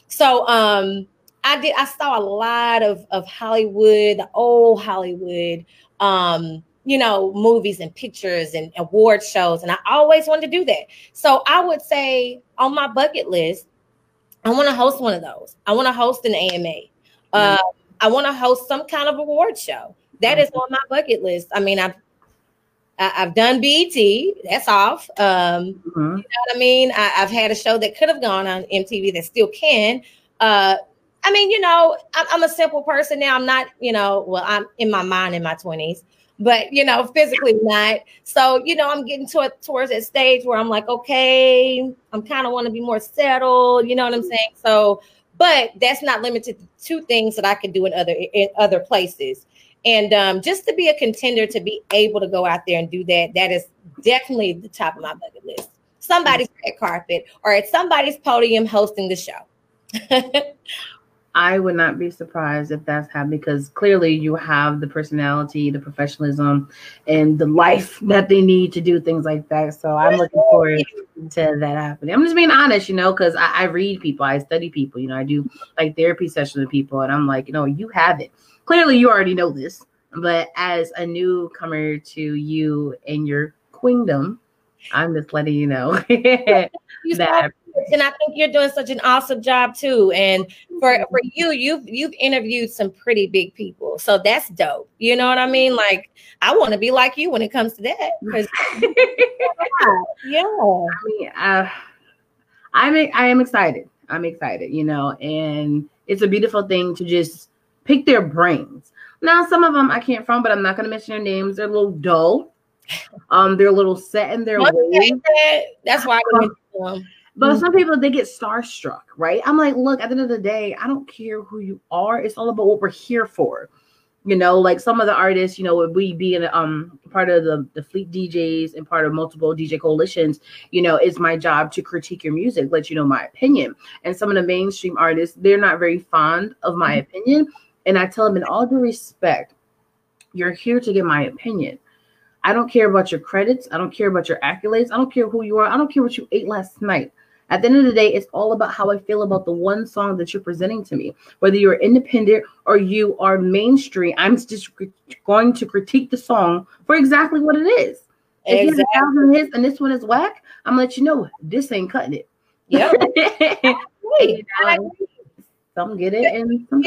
So um I did I saw a lot of of Hollywood, the old Hollywood, um, you know, movies and pictures and award shows. And I always wanted to do that. So I would say on my bucket list, I want to host one of those. I want to host an AMA. Uh, I want to host some kind of award show. That is on my bucket list. I mean, I've I've done BET. That's off. Um, mm-hmm. You know what I mean? I, have had a show that could have gone on MTV that still can. Uh, I mean, you know, I'm, I'm, a simple person now. I'm not, you know, well, I'm in my mind in my 20s, but you know, physically not. So, you know, I'm getting to towards that stage where I'm like, okay, I'm kind of want to be more settled. You know what I'm saying? So, but that's not limited to things that I can do in other in other places. And um, just to be a contender, to be able to go out there and do that, that is definitely the top of my bucket list. Somebody's red carpet or at somebody's podium hosting the show. I would not be surprised if that's happening because clearly you have the personality, the professionalism, and the life that they need to do things like that. So I'm looking forward to that happening. I'm just being honest, you know, because I, I, read people, I study people, you know, I do like therapy sessions with people, and I'm like, you know, you have it. Clearly, you already know this, but as a newcomer to you and your queendom, I'm just letting you know that and I think you're doing such an awesome job too. And for for you, you've you've interviewed some pretty big people, so that's dope. You know what I mean? Like I want to be like you when it comes to that. Yeah, I mean, uh, I'm I am excited. I'm excited. You know, and it's a beautiful thing to just pick their brains. Now, some of them I can't from, but I'm not going to mention their names. They're a little dull. Um, they're a little set in their ways. That's why I them. But mm-hmm. some people they get starstruck, right? I'm like, look, at the end of the day, I don't care who you are. It's all about what we're here for. You know, like some of the artists, you know, would we be in um part of the the fleet DJs and part of multiple DJ coalitions, you know, it's my job to critique your music, let you know my opinion. And some of the mainstream artists, they're not very fond of my mm-hmm. opinion. And I tell them in all due respect, you're here to get my opinion. I don't care about your credits. I don't care about your accolades. I don't care who you are. I don't care what you ate last night. At the end of the day, it's all about how I feel about the one song that you're presenting to me. Whether you're independent or you are mainstream, I'm just going to critique the song for exactly what it is. Exactly. If you have a thousand hits and this one is whack, I'm gonna let you know this ain't cutting it. Yeah. you know, some get it and some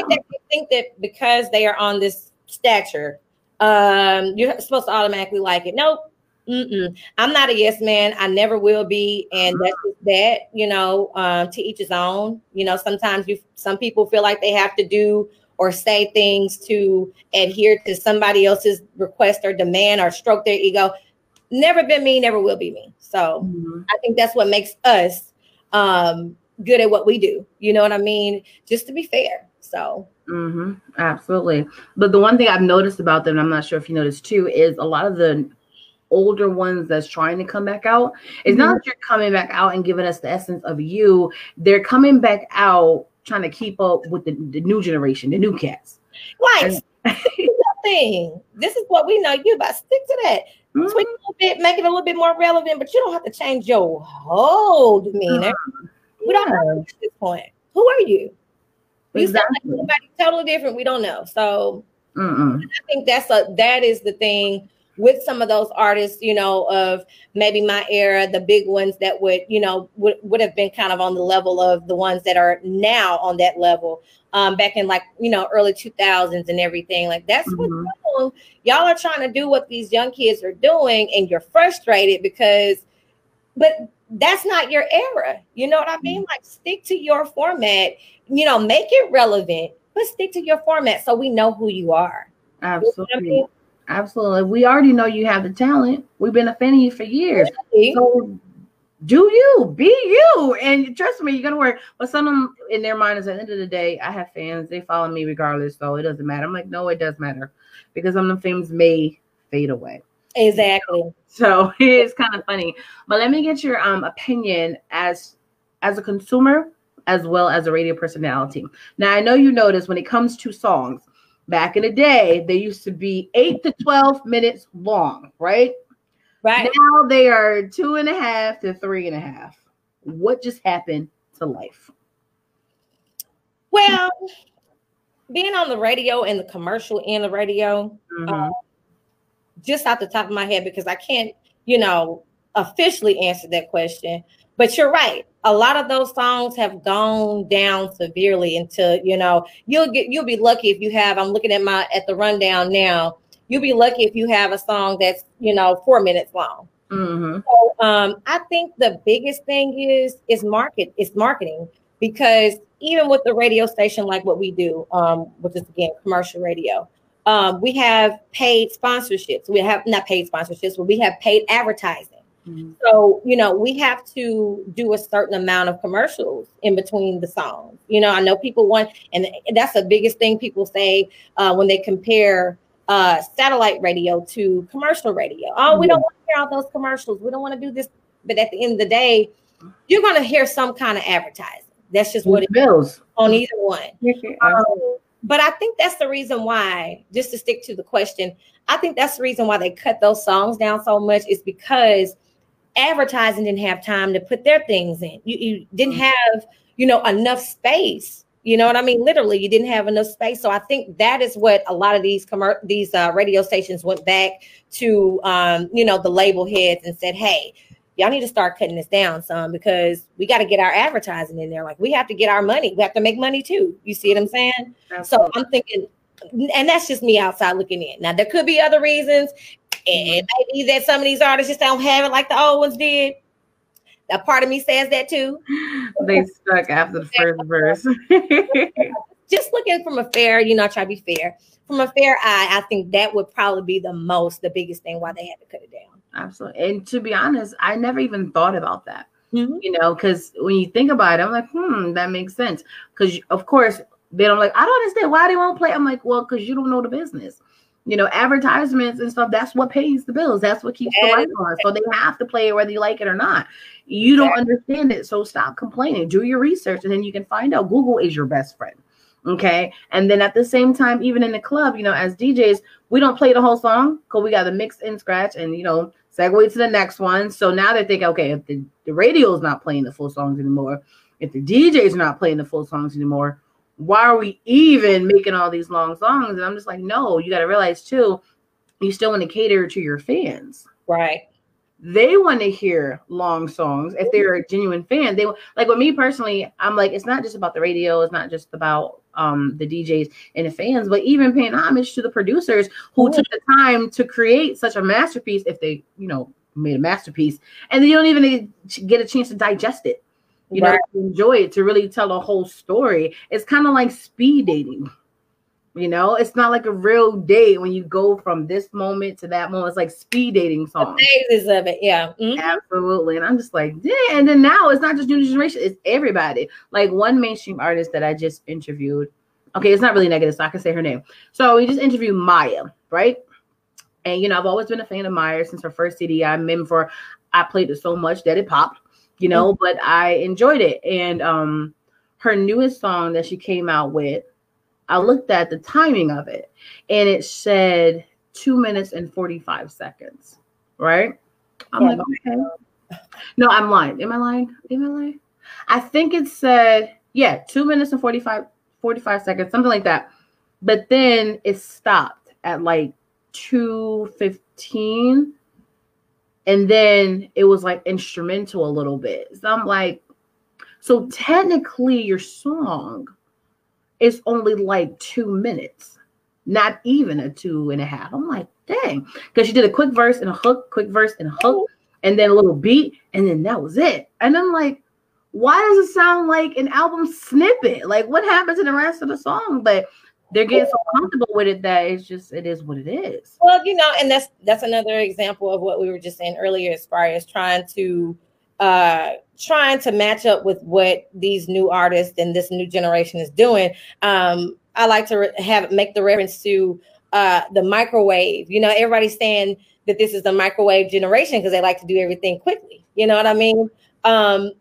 think that because they are on this stature, um, you're supposed to automatically like it. Nope. Mm-mm. I'm not a yes man. I never will be, and that's just that. You know, um, to each his own. You know, sometimes you some people feel like they have to do or say things to adhere to somebody else's request or demand or stroke their ego. Never been me, never will be me. So mm-hmm. I think that's what makes us um, good at what we do. You know what I mean? Just to be fair. So. Mm-hmm. Absolutely. But the one thing I've noticed about them, I'm not sure if you noticed too, is a lot of the older ones that's trying to come back out. It's mm-hmm. not that you're coming back out and giving us the essence of you. They're coming back out trying to keep up with the, the new generation, the new cats. Right. thing. This is what we know you about. Stick to that. Mm-hmm. Tweak a little bit, make it a little bit more relevant, but you don't have to change your whole demeanor. Mm-hmm. We don't know at this point. Who are you? You exactly. sound like somebody totally different. We don't know. So I think that's a that is the thing with some of those artists, you know, of maybe my era, the big ones that would, you know, would, would have been kind of on the level of the ones that are now on that level. Um, back in like, you know, early 2000s and everything. Like that's mm-hmm. what y'all are trying to do what these young kids are doing, and you're frustrated because, but that's not your era. You know what I mean? Mm-hmm. Like stick to your format, you know, make it relevant, but stick to your format so we know who you are. Absolutely. You know? Absolutely. We already know you have the talent. We've been a fan of you for years. So do you be you and trust me, you're gonna work. But some of them in their mind is at the end of the day, I have fans, they follow me regardless, so it doesn't matter. I'm like, no, it does matter because some of the fans may fade away. Exactly. So it's kind of funny. But let me get your um opinion as as a consumer as well as a radio personality. Now I know you notice when it comes to songs, Back in the day, they used to be eight to 12 minutes long, right? Right. Now they are two and a half to three and a half. What just happened to life? Well, being on the radio and the commercial in the radio, mm-hmm. uh, just off the top of my head, because I can't, you know, officially answer that question. But you're right. A lot of those songs have gone down severely into, you know, you'll get you'll be lucky if you have. I'm looking at my at the rundown now. you'll be lucky if you have a song that's you know four minutes long. Mm-hmm. So, um, I think the biggest thing is is market is marketing because even with the radio station like what we do, um, which is again commercial radio, um, we have paid sponsorships. We have not paid sponsorships, but we have paid advertising. Mm-hmm. So, you know, we have to do a certain amount of commercials in between the songs. You know, I know people want, and that's the biggest thing people say uh, when they compare uh, satellite radio to commercial radio. Oh, we don't want to hear all those commercials. We don't want to do this. But at the end of the day, you're going to hear some kind of advertising. That's just what it bills on either one. um, but I think that's the reason why, just to stick to the question, I think that's the reason why they cut those songs down so much is because advertising didn't have time to put their things in. You, you didn't mm-hmm. have, you know, enough space you know what I mean? Literally, you didn't have enough space. So I think that is what a lot of these commer- these uh, radio stations went back to, um, you know, the label heads and said, "Hey, y'all need to start cutting this down some because we got to get our advertising in there. Like we have to get our money. We have to make money too. You see what I'm saying? Absolutely. So I'm thinking, and that's just me outside looking in. Now there could be other reasons, and maybe that some of these artists just don't have it like the old ones did. A part of me says that too. They stuck after the first verse. Just looking from a fair, you know, try to be fair. From a fair eye, I think that would probably be the most, the biggest thing why they had to cut it down. Absolutely. And to be honest, I never even thought about that. Mm-hmm. You know, because when you think about it, I'm like, hmm, that makes sense. Because of course, they don't like, I don't understand why they won't play. I'm like, well, because you don't know the business you know, advertisements and stuff, that's what pays the bills. That's what keeps the lights on. So they have to play it whether you like it or not. You don't understand it. So stop complaining. Do your research and then you can find out. Google is your best friend. Okay. And then at the same time, even in the club, you know, as DJs, we don't play the whole song because we got to mix and scratch and, you know, segue to the next one. So now they think, okay, if the, the radio is not playing the full songs anymore, if the DJs are not playing the full songs anymore, why are we even making all these long songs? And I'm just like, no, you got to realize too, you still want to cater to your fans. Right. They want to hear long songs. If they're a genuine fan, they like with me personally, I'm like, it's not just about the radio, it's not just about um the DJs and the fans, but even paying homage to the producers who took the time to create such a masterpiece if they, you know, made a masterpiece and then you don't even get a chance to digest it you right. know, enjoy it, to really tell a whole story. It's kind of like speed dating. You know, it's not like a real date when you go from this moment to that moment. It's like speed dating songs. phases of it, yeah. Mm-hmm. Absolutely. And I'm just like, yeah. And then now it's not just new generation, it's everybody. Like one mainstream artist that I just interviewed. Okay, it's not really negative, so I can say her name. So we just interviewed Maya, right? And you know, I've always been a fan of Maya since her first CD. I remember I played it so much that it popped you know, mm-hmm. but I enjoyed it. And um her newest song that she came out with, I looked at the timing of it and it said two minutes and 45 seconds, right? I'm yeah. like, okay. No, I'm lying. Am I lying? Am I lying? I think it said, yeah, two minutes and 45, 45 seconds, something like that. But then it stopped at like 215 and then it was like instrumental a little bit. So I'm like, so technically your song is only like two minutes, not even a two and a half. I'm like, dang, because she did a quick verse and a hook, quick verse and a hook, and then a little beat, and then that was it. And I'm like, why does it sound like an album snippet? Like, what happens in the rest of the song? But they're getting so comfortable with it that it's just it is what it is. Well, you know, and that's that's another example of what we were just saying earlier, as far as trying to uh trying to match up with what these new artists and this new generation is doing. Um, I like to have make the reference to uh the microwave. You know, everybody's saying that this is the microwave generation because they like to do everything quickly. You know what I mean? Um,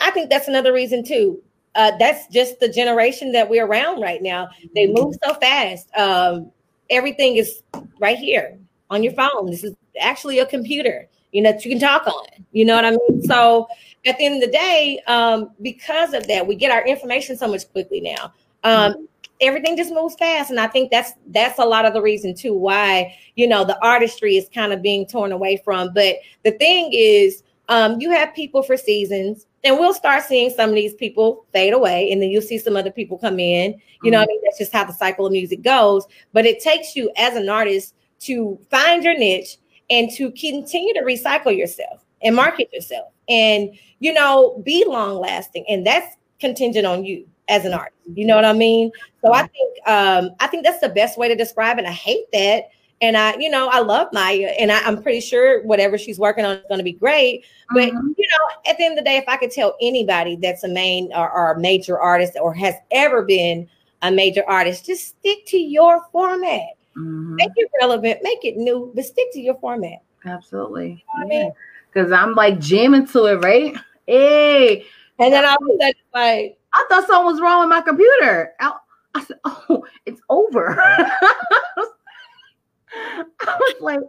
I think that's another reason too uh, that's just the generation that we're around right now. They mm-hmm. move so fast. Um, everything is right here on your phone. This is actually a computer, you know, that you can talk on. You know what I mean? So at the end of the day, um, because of that, we get our information so much quickly now. Um, mm-hmm. everything just moves fast, and I think that's that's a lot of the reason too why you know the artistry is kind of being torn away from. But the thing is, um, you have people for seasons and we'll start seeing some of these people fade away and then you'll see some other people come in. You know mm-hmm. i mean? That's just how the cycle of music goes. But it takes you as an artist to find your niche and to continue to recycle yourself and market yourself and you know be long lasting and that's contingent on you as an artist. You know what i mean? So i think um i think that's the best way to describe it. I hate that and i you know i love maya and I, am pretty sure whatever she's working on is going to be great but mm-hmm. you know at the end of the day if i could tell anybody that's a main or, or a major artist or has ever been a major artist just stick to your format mm-hmm. make it relevant make it new but stick to your format absolutely you know yeah because I'm like jamming to it, right? Hey. And then I was like, I thought something was wrong with my computer. I, I said, oh, it's over. I was like,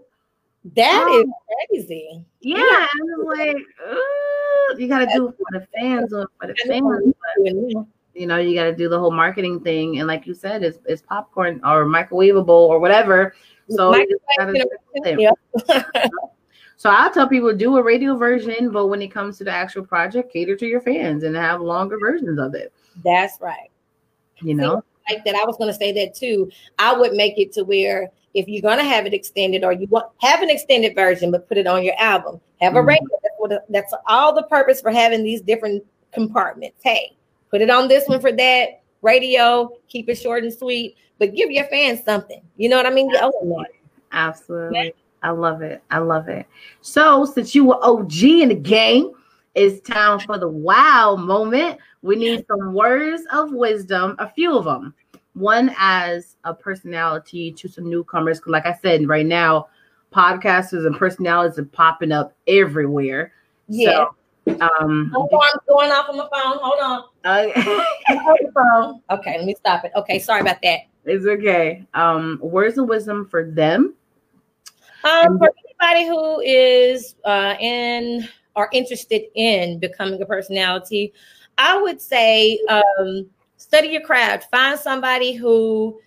that oh. is crazy. Yeah, I was like, you got to do it for the fans or for the fans. But, you know, you got to do the whole marketing thing. And like you said, it's, it's popcorn or microwavable or whatever. So, So I tell people do a radio version, but when it comes to the actual project, cater to your fans and have longer versions of it. That's right. You know, See, like that. I was going to say that too. I would make it to where if you're going to have it extended or you want have an extended version, but put it on your album, have a mm-hmm. radio. That's, what, that's all the purpose for having these different compartments. Hey, put it on this one for that radio. Keep it short and sweet, but give your fans something. You know what I mean? Absolutely. Absolutely. I love it. I love it. So, since you were OG in the game, it's time for the wow moment. We need some words of wisdom, a few of them. One as a personality to some newcomers. Because, like I said, right now, podcasters and personalities are popping up everywhere. Yeah. So, um, I'm going off on my phone. Hold on. Okay. okay, let me stop it. Okay, sorry about that. It's okay. Um, words of wisdom for them um, for anybody who is uh, in or interested in becoming a personality, I would say um, study your craft. Find somebody who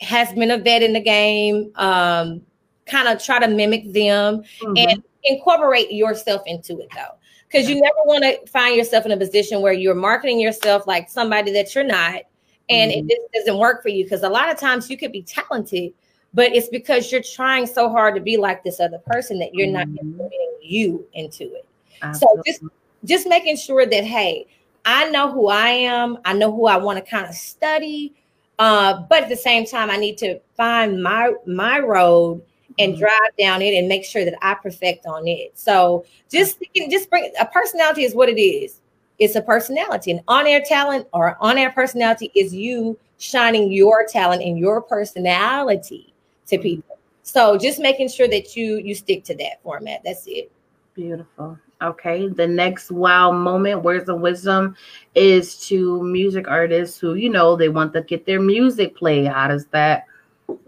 has been a vet in the game. Um, kind of try to mimic them mm-hmm. and incorporate yourself into it, though, because you never want to find yourself in a position where you're marketing yourself like somebody that you're not, and mm-hmm. it just doesn't work for you. Because a lot of times you could be talented, but it's because you're trying so hard to be like this other person that you're not mm-hmm. including you into it. Absolutely. So just just making sure that hey, I know who I am, I know who I want to kind of study, uh, but at the same time, I need to find my my road and mm-hmm. drive down it and make sure that I perfect on it. So just thinking, just bring a personality is what it is. It's a personality, an on-air talent or on-air personality is you shining your talent and your personality to people. So just making sure that you you stick to that format. That's it. Beautiful. Okay. The next wow moment, words of wisdom, is to music artists who, you know, they want to get their music played. How does that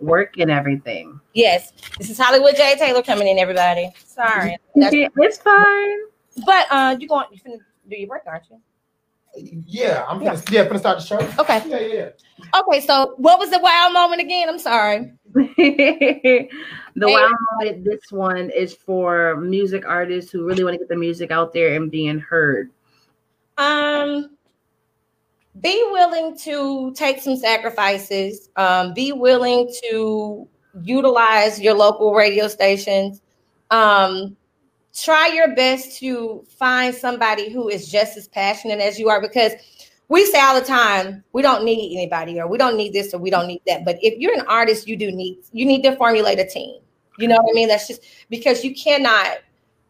work and everything? Yes. This is Hollywood J. Taylor coming in, everybody. Sorry. it's fine. But uh you going you finna do your work, aren't you? Yeah, I'm gonna yeah, gonna start the show. Okay. Yeah, yeah. Okay, so what was the wow moment again? I'm sorry. the wow moment, this one is for music artists who really want to get the music out there and being heard. Um be willing to take some sacrifices. Um, be willing to utilize your local radio stations. Um, try your best to find somebody who is just as passionate as you are because we say all the time we don't need anybody or we don't need this or we don't need that. But if you're an artist you do need you need to formulate a team. You know what i mean? That's just because you cannot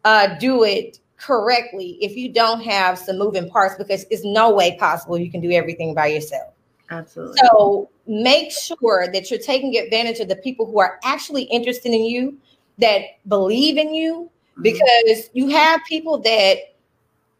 uh, do it correctly if you don't have some moving parts because it's no way possible you can do everything by yourself. Absolutely. So make sure that you're taking advantage of the people who are actually interested in you that believe in you Mm-hmm. because you have people that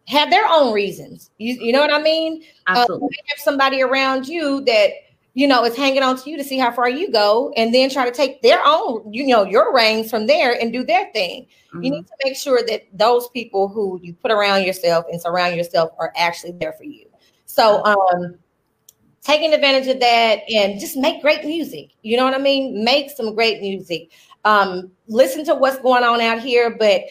have their own reasons. You, you know what I mean? Uh, Absolutely. Uh, have somebody around you that you know is hanging on to you to see how far you go, and then try to take their own, you know, your reins from there and do their thing. Mm-hmm. You need to make sure that those people who you put around yourself and surround yourself are actually there for you. So, um, taking advantage of that and just make great music. You know what I mean? Make some great music um, listen to what's going on out here. But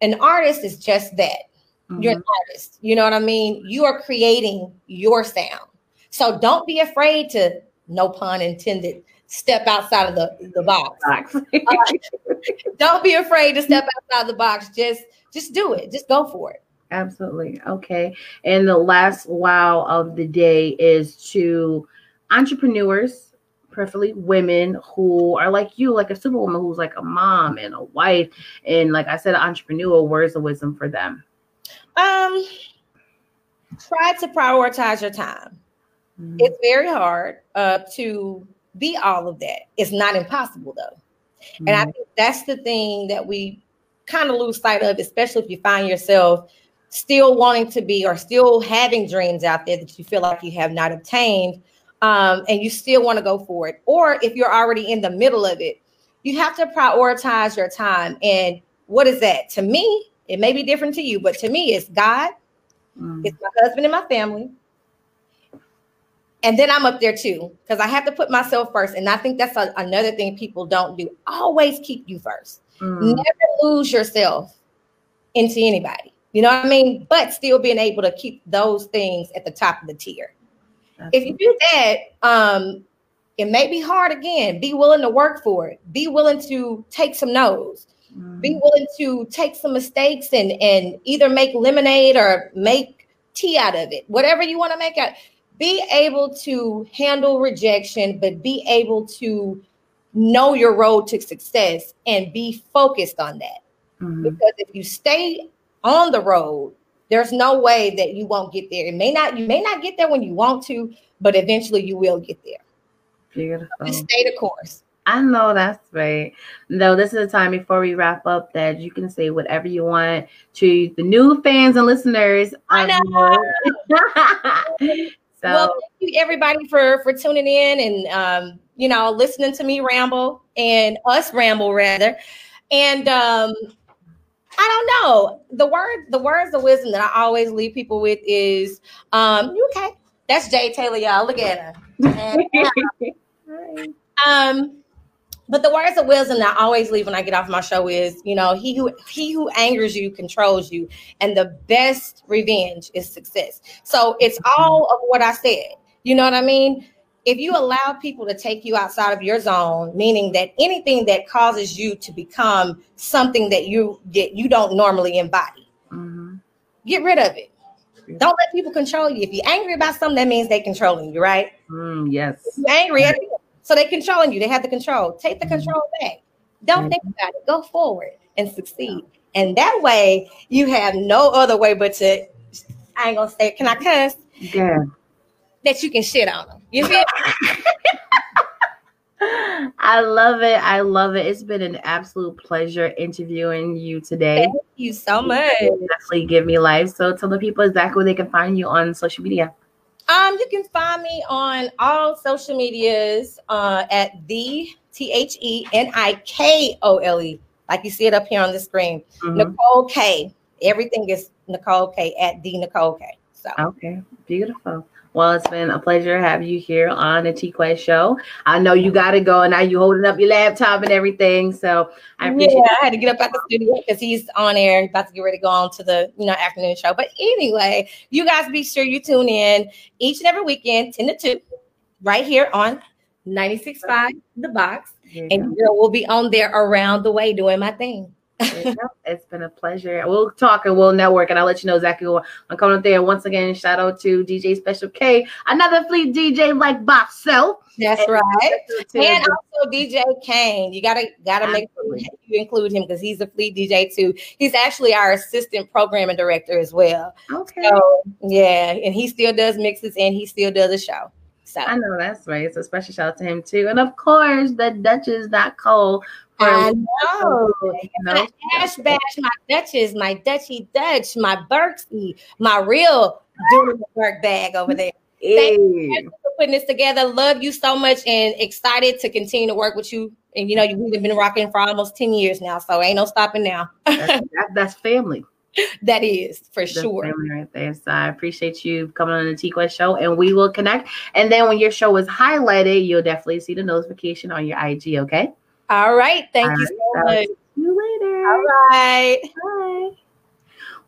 an artist is just that. Mm-hmm. You're an artist. You know what I mean? You are creating your sound. So don't be afraid to, no pun intended, step outside of the, the box. Box. Don't be afraid to step outside the box. Just just do it. Just go for it. Absolutely. Okay. And the last wow of the day is to entrepreneurs, preferably women who are like you, like a superwoman who's like a mom and a wife. And like I said, entrepreneur, words of wisdom for them. Um try to prioritize your time. Mm-hmm. It's very hard uh, to be all of that. It's not impossible though. And I Mhm. think that's the thing that we kind of lose sight of, especially if you find yourself still wanting to be or still having dreams out there that you feel like you have not obtained. Um, and you still want to go for it. Or if you're already in the middle of it, you have to prioritize your time. And what is that? To me, it may be different to you, but to me, it's God, Mhm. it's my husband and my family. And then I'm up there too, because I have to put myself first. And I think that's a, another thing people don't do. Always keep you first. Mhm. Never lose yourself into anybody. You know what I mean? But still being able to keep those things at the top of the tier. If you do that, um, it may be hard again. Be willing to work for it. Be willing to take some no's. Be Mhm. willing to take some mistakes and and either make lemonade or make tea out of it. Whatever you want to make out. Be able to handle rejection, but be able to know your road to success and be focused on that. Mhm. Because if you stay on the road, there's no way that you won't get there. It may not, you may not get there when you want to, but eventually you will get there. Beautiful. Just stay the course. I know that's right. No, this is a time before we wrap up that you can say whatever you want to the new fans and listeners. I know. So well, thank you everybody for for tuning in and um, you know listening to me ramble and us ramble rather. And um, I don't know the word the words of wisdom that I always leave people with is um, you okay? That's Jay Taylor, y'all. Look at her. And, um, but the words of wisdom that I always leave when I get off my show is, you know, he who he who angers you controls you, and the best revenge is success. So it's all of what I said. You know what I mean? If you allow people to take you outside of your zone, meaning that anything that causes you to become something that you that you don't normally embody, Mhm. get rid of it. Don't let people control you. If you're angry about something, that means they're controlling you, right? Mm, yes. You're angry at them. So they're controlling you. They have the control. Take the mm-hmm. control back. Don't think mm-hmm. about it. Go forward and succeed. And that way, you have no other way but to, I ain't gonna say, it. can I cuss? Yeah. That you can shit on them. You feel? I love it. I love it. It's been an absolute pleasure interviewing you today. Thank you so much. You Definitely give me life. So tell the people exactly where they can find you on social media. Um, you can find me on all social medias uh, at the T H E N I K O L E, like you see it up here on the screen. Mhm. Nikole K. Everything is Nikole K at the Nikole K. So Okay, beautiful. Well, it's been a pleasure to have you here on the T Quest Show. I know you got to go, and now you holding up your laptop and everything. So I appreciate. yeah, I had to get up out the studio because he's on air, about to get ready to go on to the you know afternoon show. But anyway, you guys be sure you tune in each and every weekend, 10 to 2, right here on 96.5 The Box. There you And girl will be on there around the way doing my thing. Go. There you go. It's been a pleasure. We'll talk and we'll network, and I'll let you know exactly what I'm coming up there. Once again, shout out to DJ Special K, another fleet DJ like myself. That's And right. And also DJ Kane. You gotta gotta make sure you include him because he's a fleet DJ too. He's actually our assistant programming director as well. okay. So yeah, and he still does mixes and he still does a show. So I know that's right. So special shout out to him too. And of course, the Duchess not Cole. for- I know. You know? Ash bash my Duchess, my Dutchy Dutch, my Berksy, my real doing the work bag over there. Hey. Thank you for putting this together. Love you so much and excited to continue to work with you. And you know, we've been rocking for almost 10 years now, so ain't no stopping now. That's, that, that's family. that is for That's sure. right there. So I appreciate you coming on the T Quest show, and we will connect. And then when your show is highlighted, you'll definitely see the notification on your IG. Okay. All right. Thank All you so much. See you later. All right. Bye.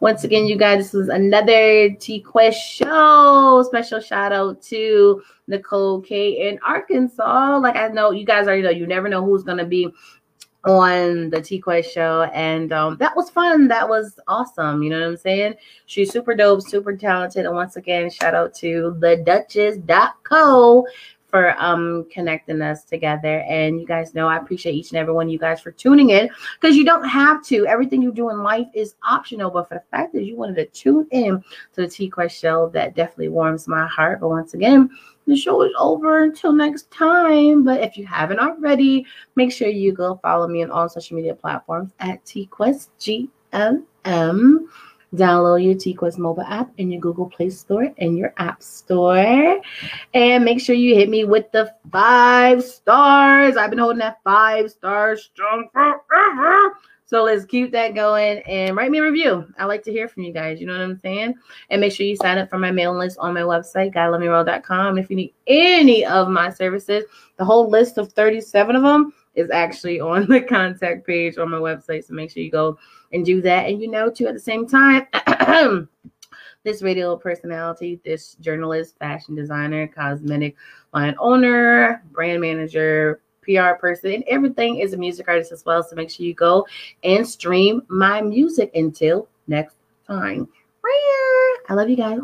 Once again, you guys, this was another T Quest show. Special shout out to Nikole K in Arkansas. Like I know you guys already know, you never know who's gonna be on the T Quest show, and um, that was fun. That was awesome. You know what I'm saying? She's super dope, super talented, and once again, shout out to the Duchess.co for um connecting us together. And you guys know I appreciate each and every one of you guys for tuning in because you don't have to. Everything you do in life is optional. But for the fact that you wanted to tune in to the T Quest show, that definitely warms my heart. But once again, the show is over until next time. But if you haven't already, make sure you go follow me on all social media platforms at TQuestGLM. Download your TQuest mobile app in your Google Play Store and your App Store. And make sure you hit me with the five stars. I've been holding that five stars strong forever. So let's keep that going and write me a review. I like to hear from you guys. You know what I'm saying? And make sure you sign up for my mailing list on my website, GuyLovingRoll.com. If you need any of my services, the whole list of 37 of them is actually on the contact page on my website. So make sure you go and do that. And you know, too, at the same time, this radio personality, this journalist, fashion designer, cosmetic line owner, brand manager, PR person, and everything is a music artist as well. So make sure you go and stream my music until next time. I love you guys.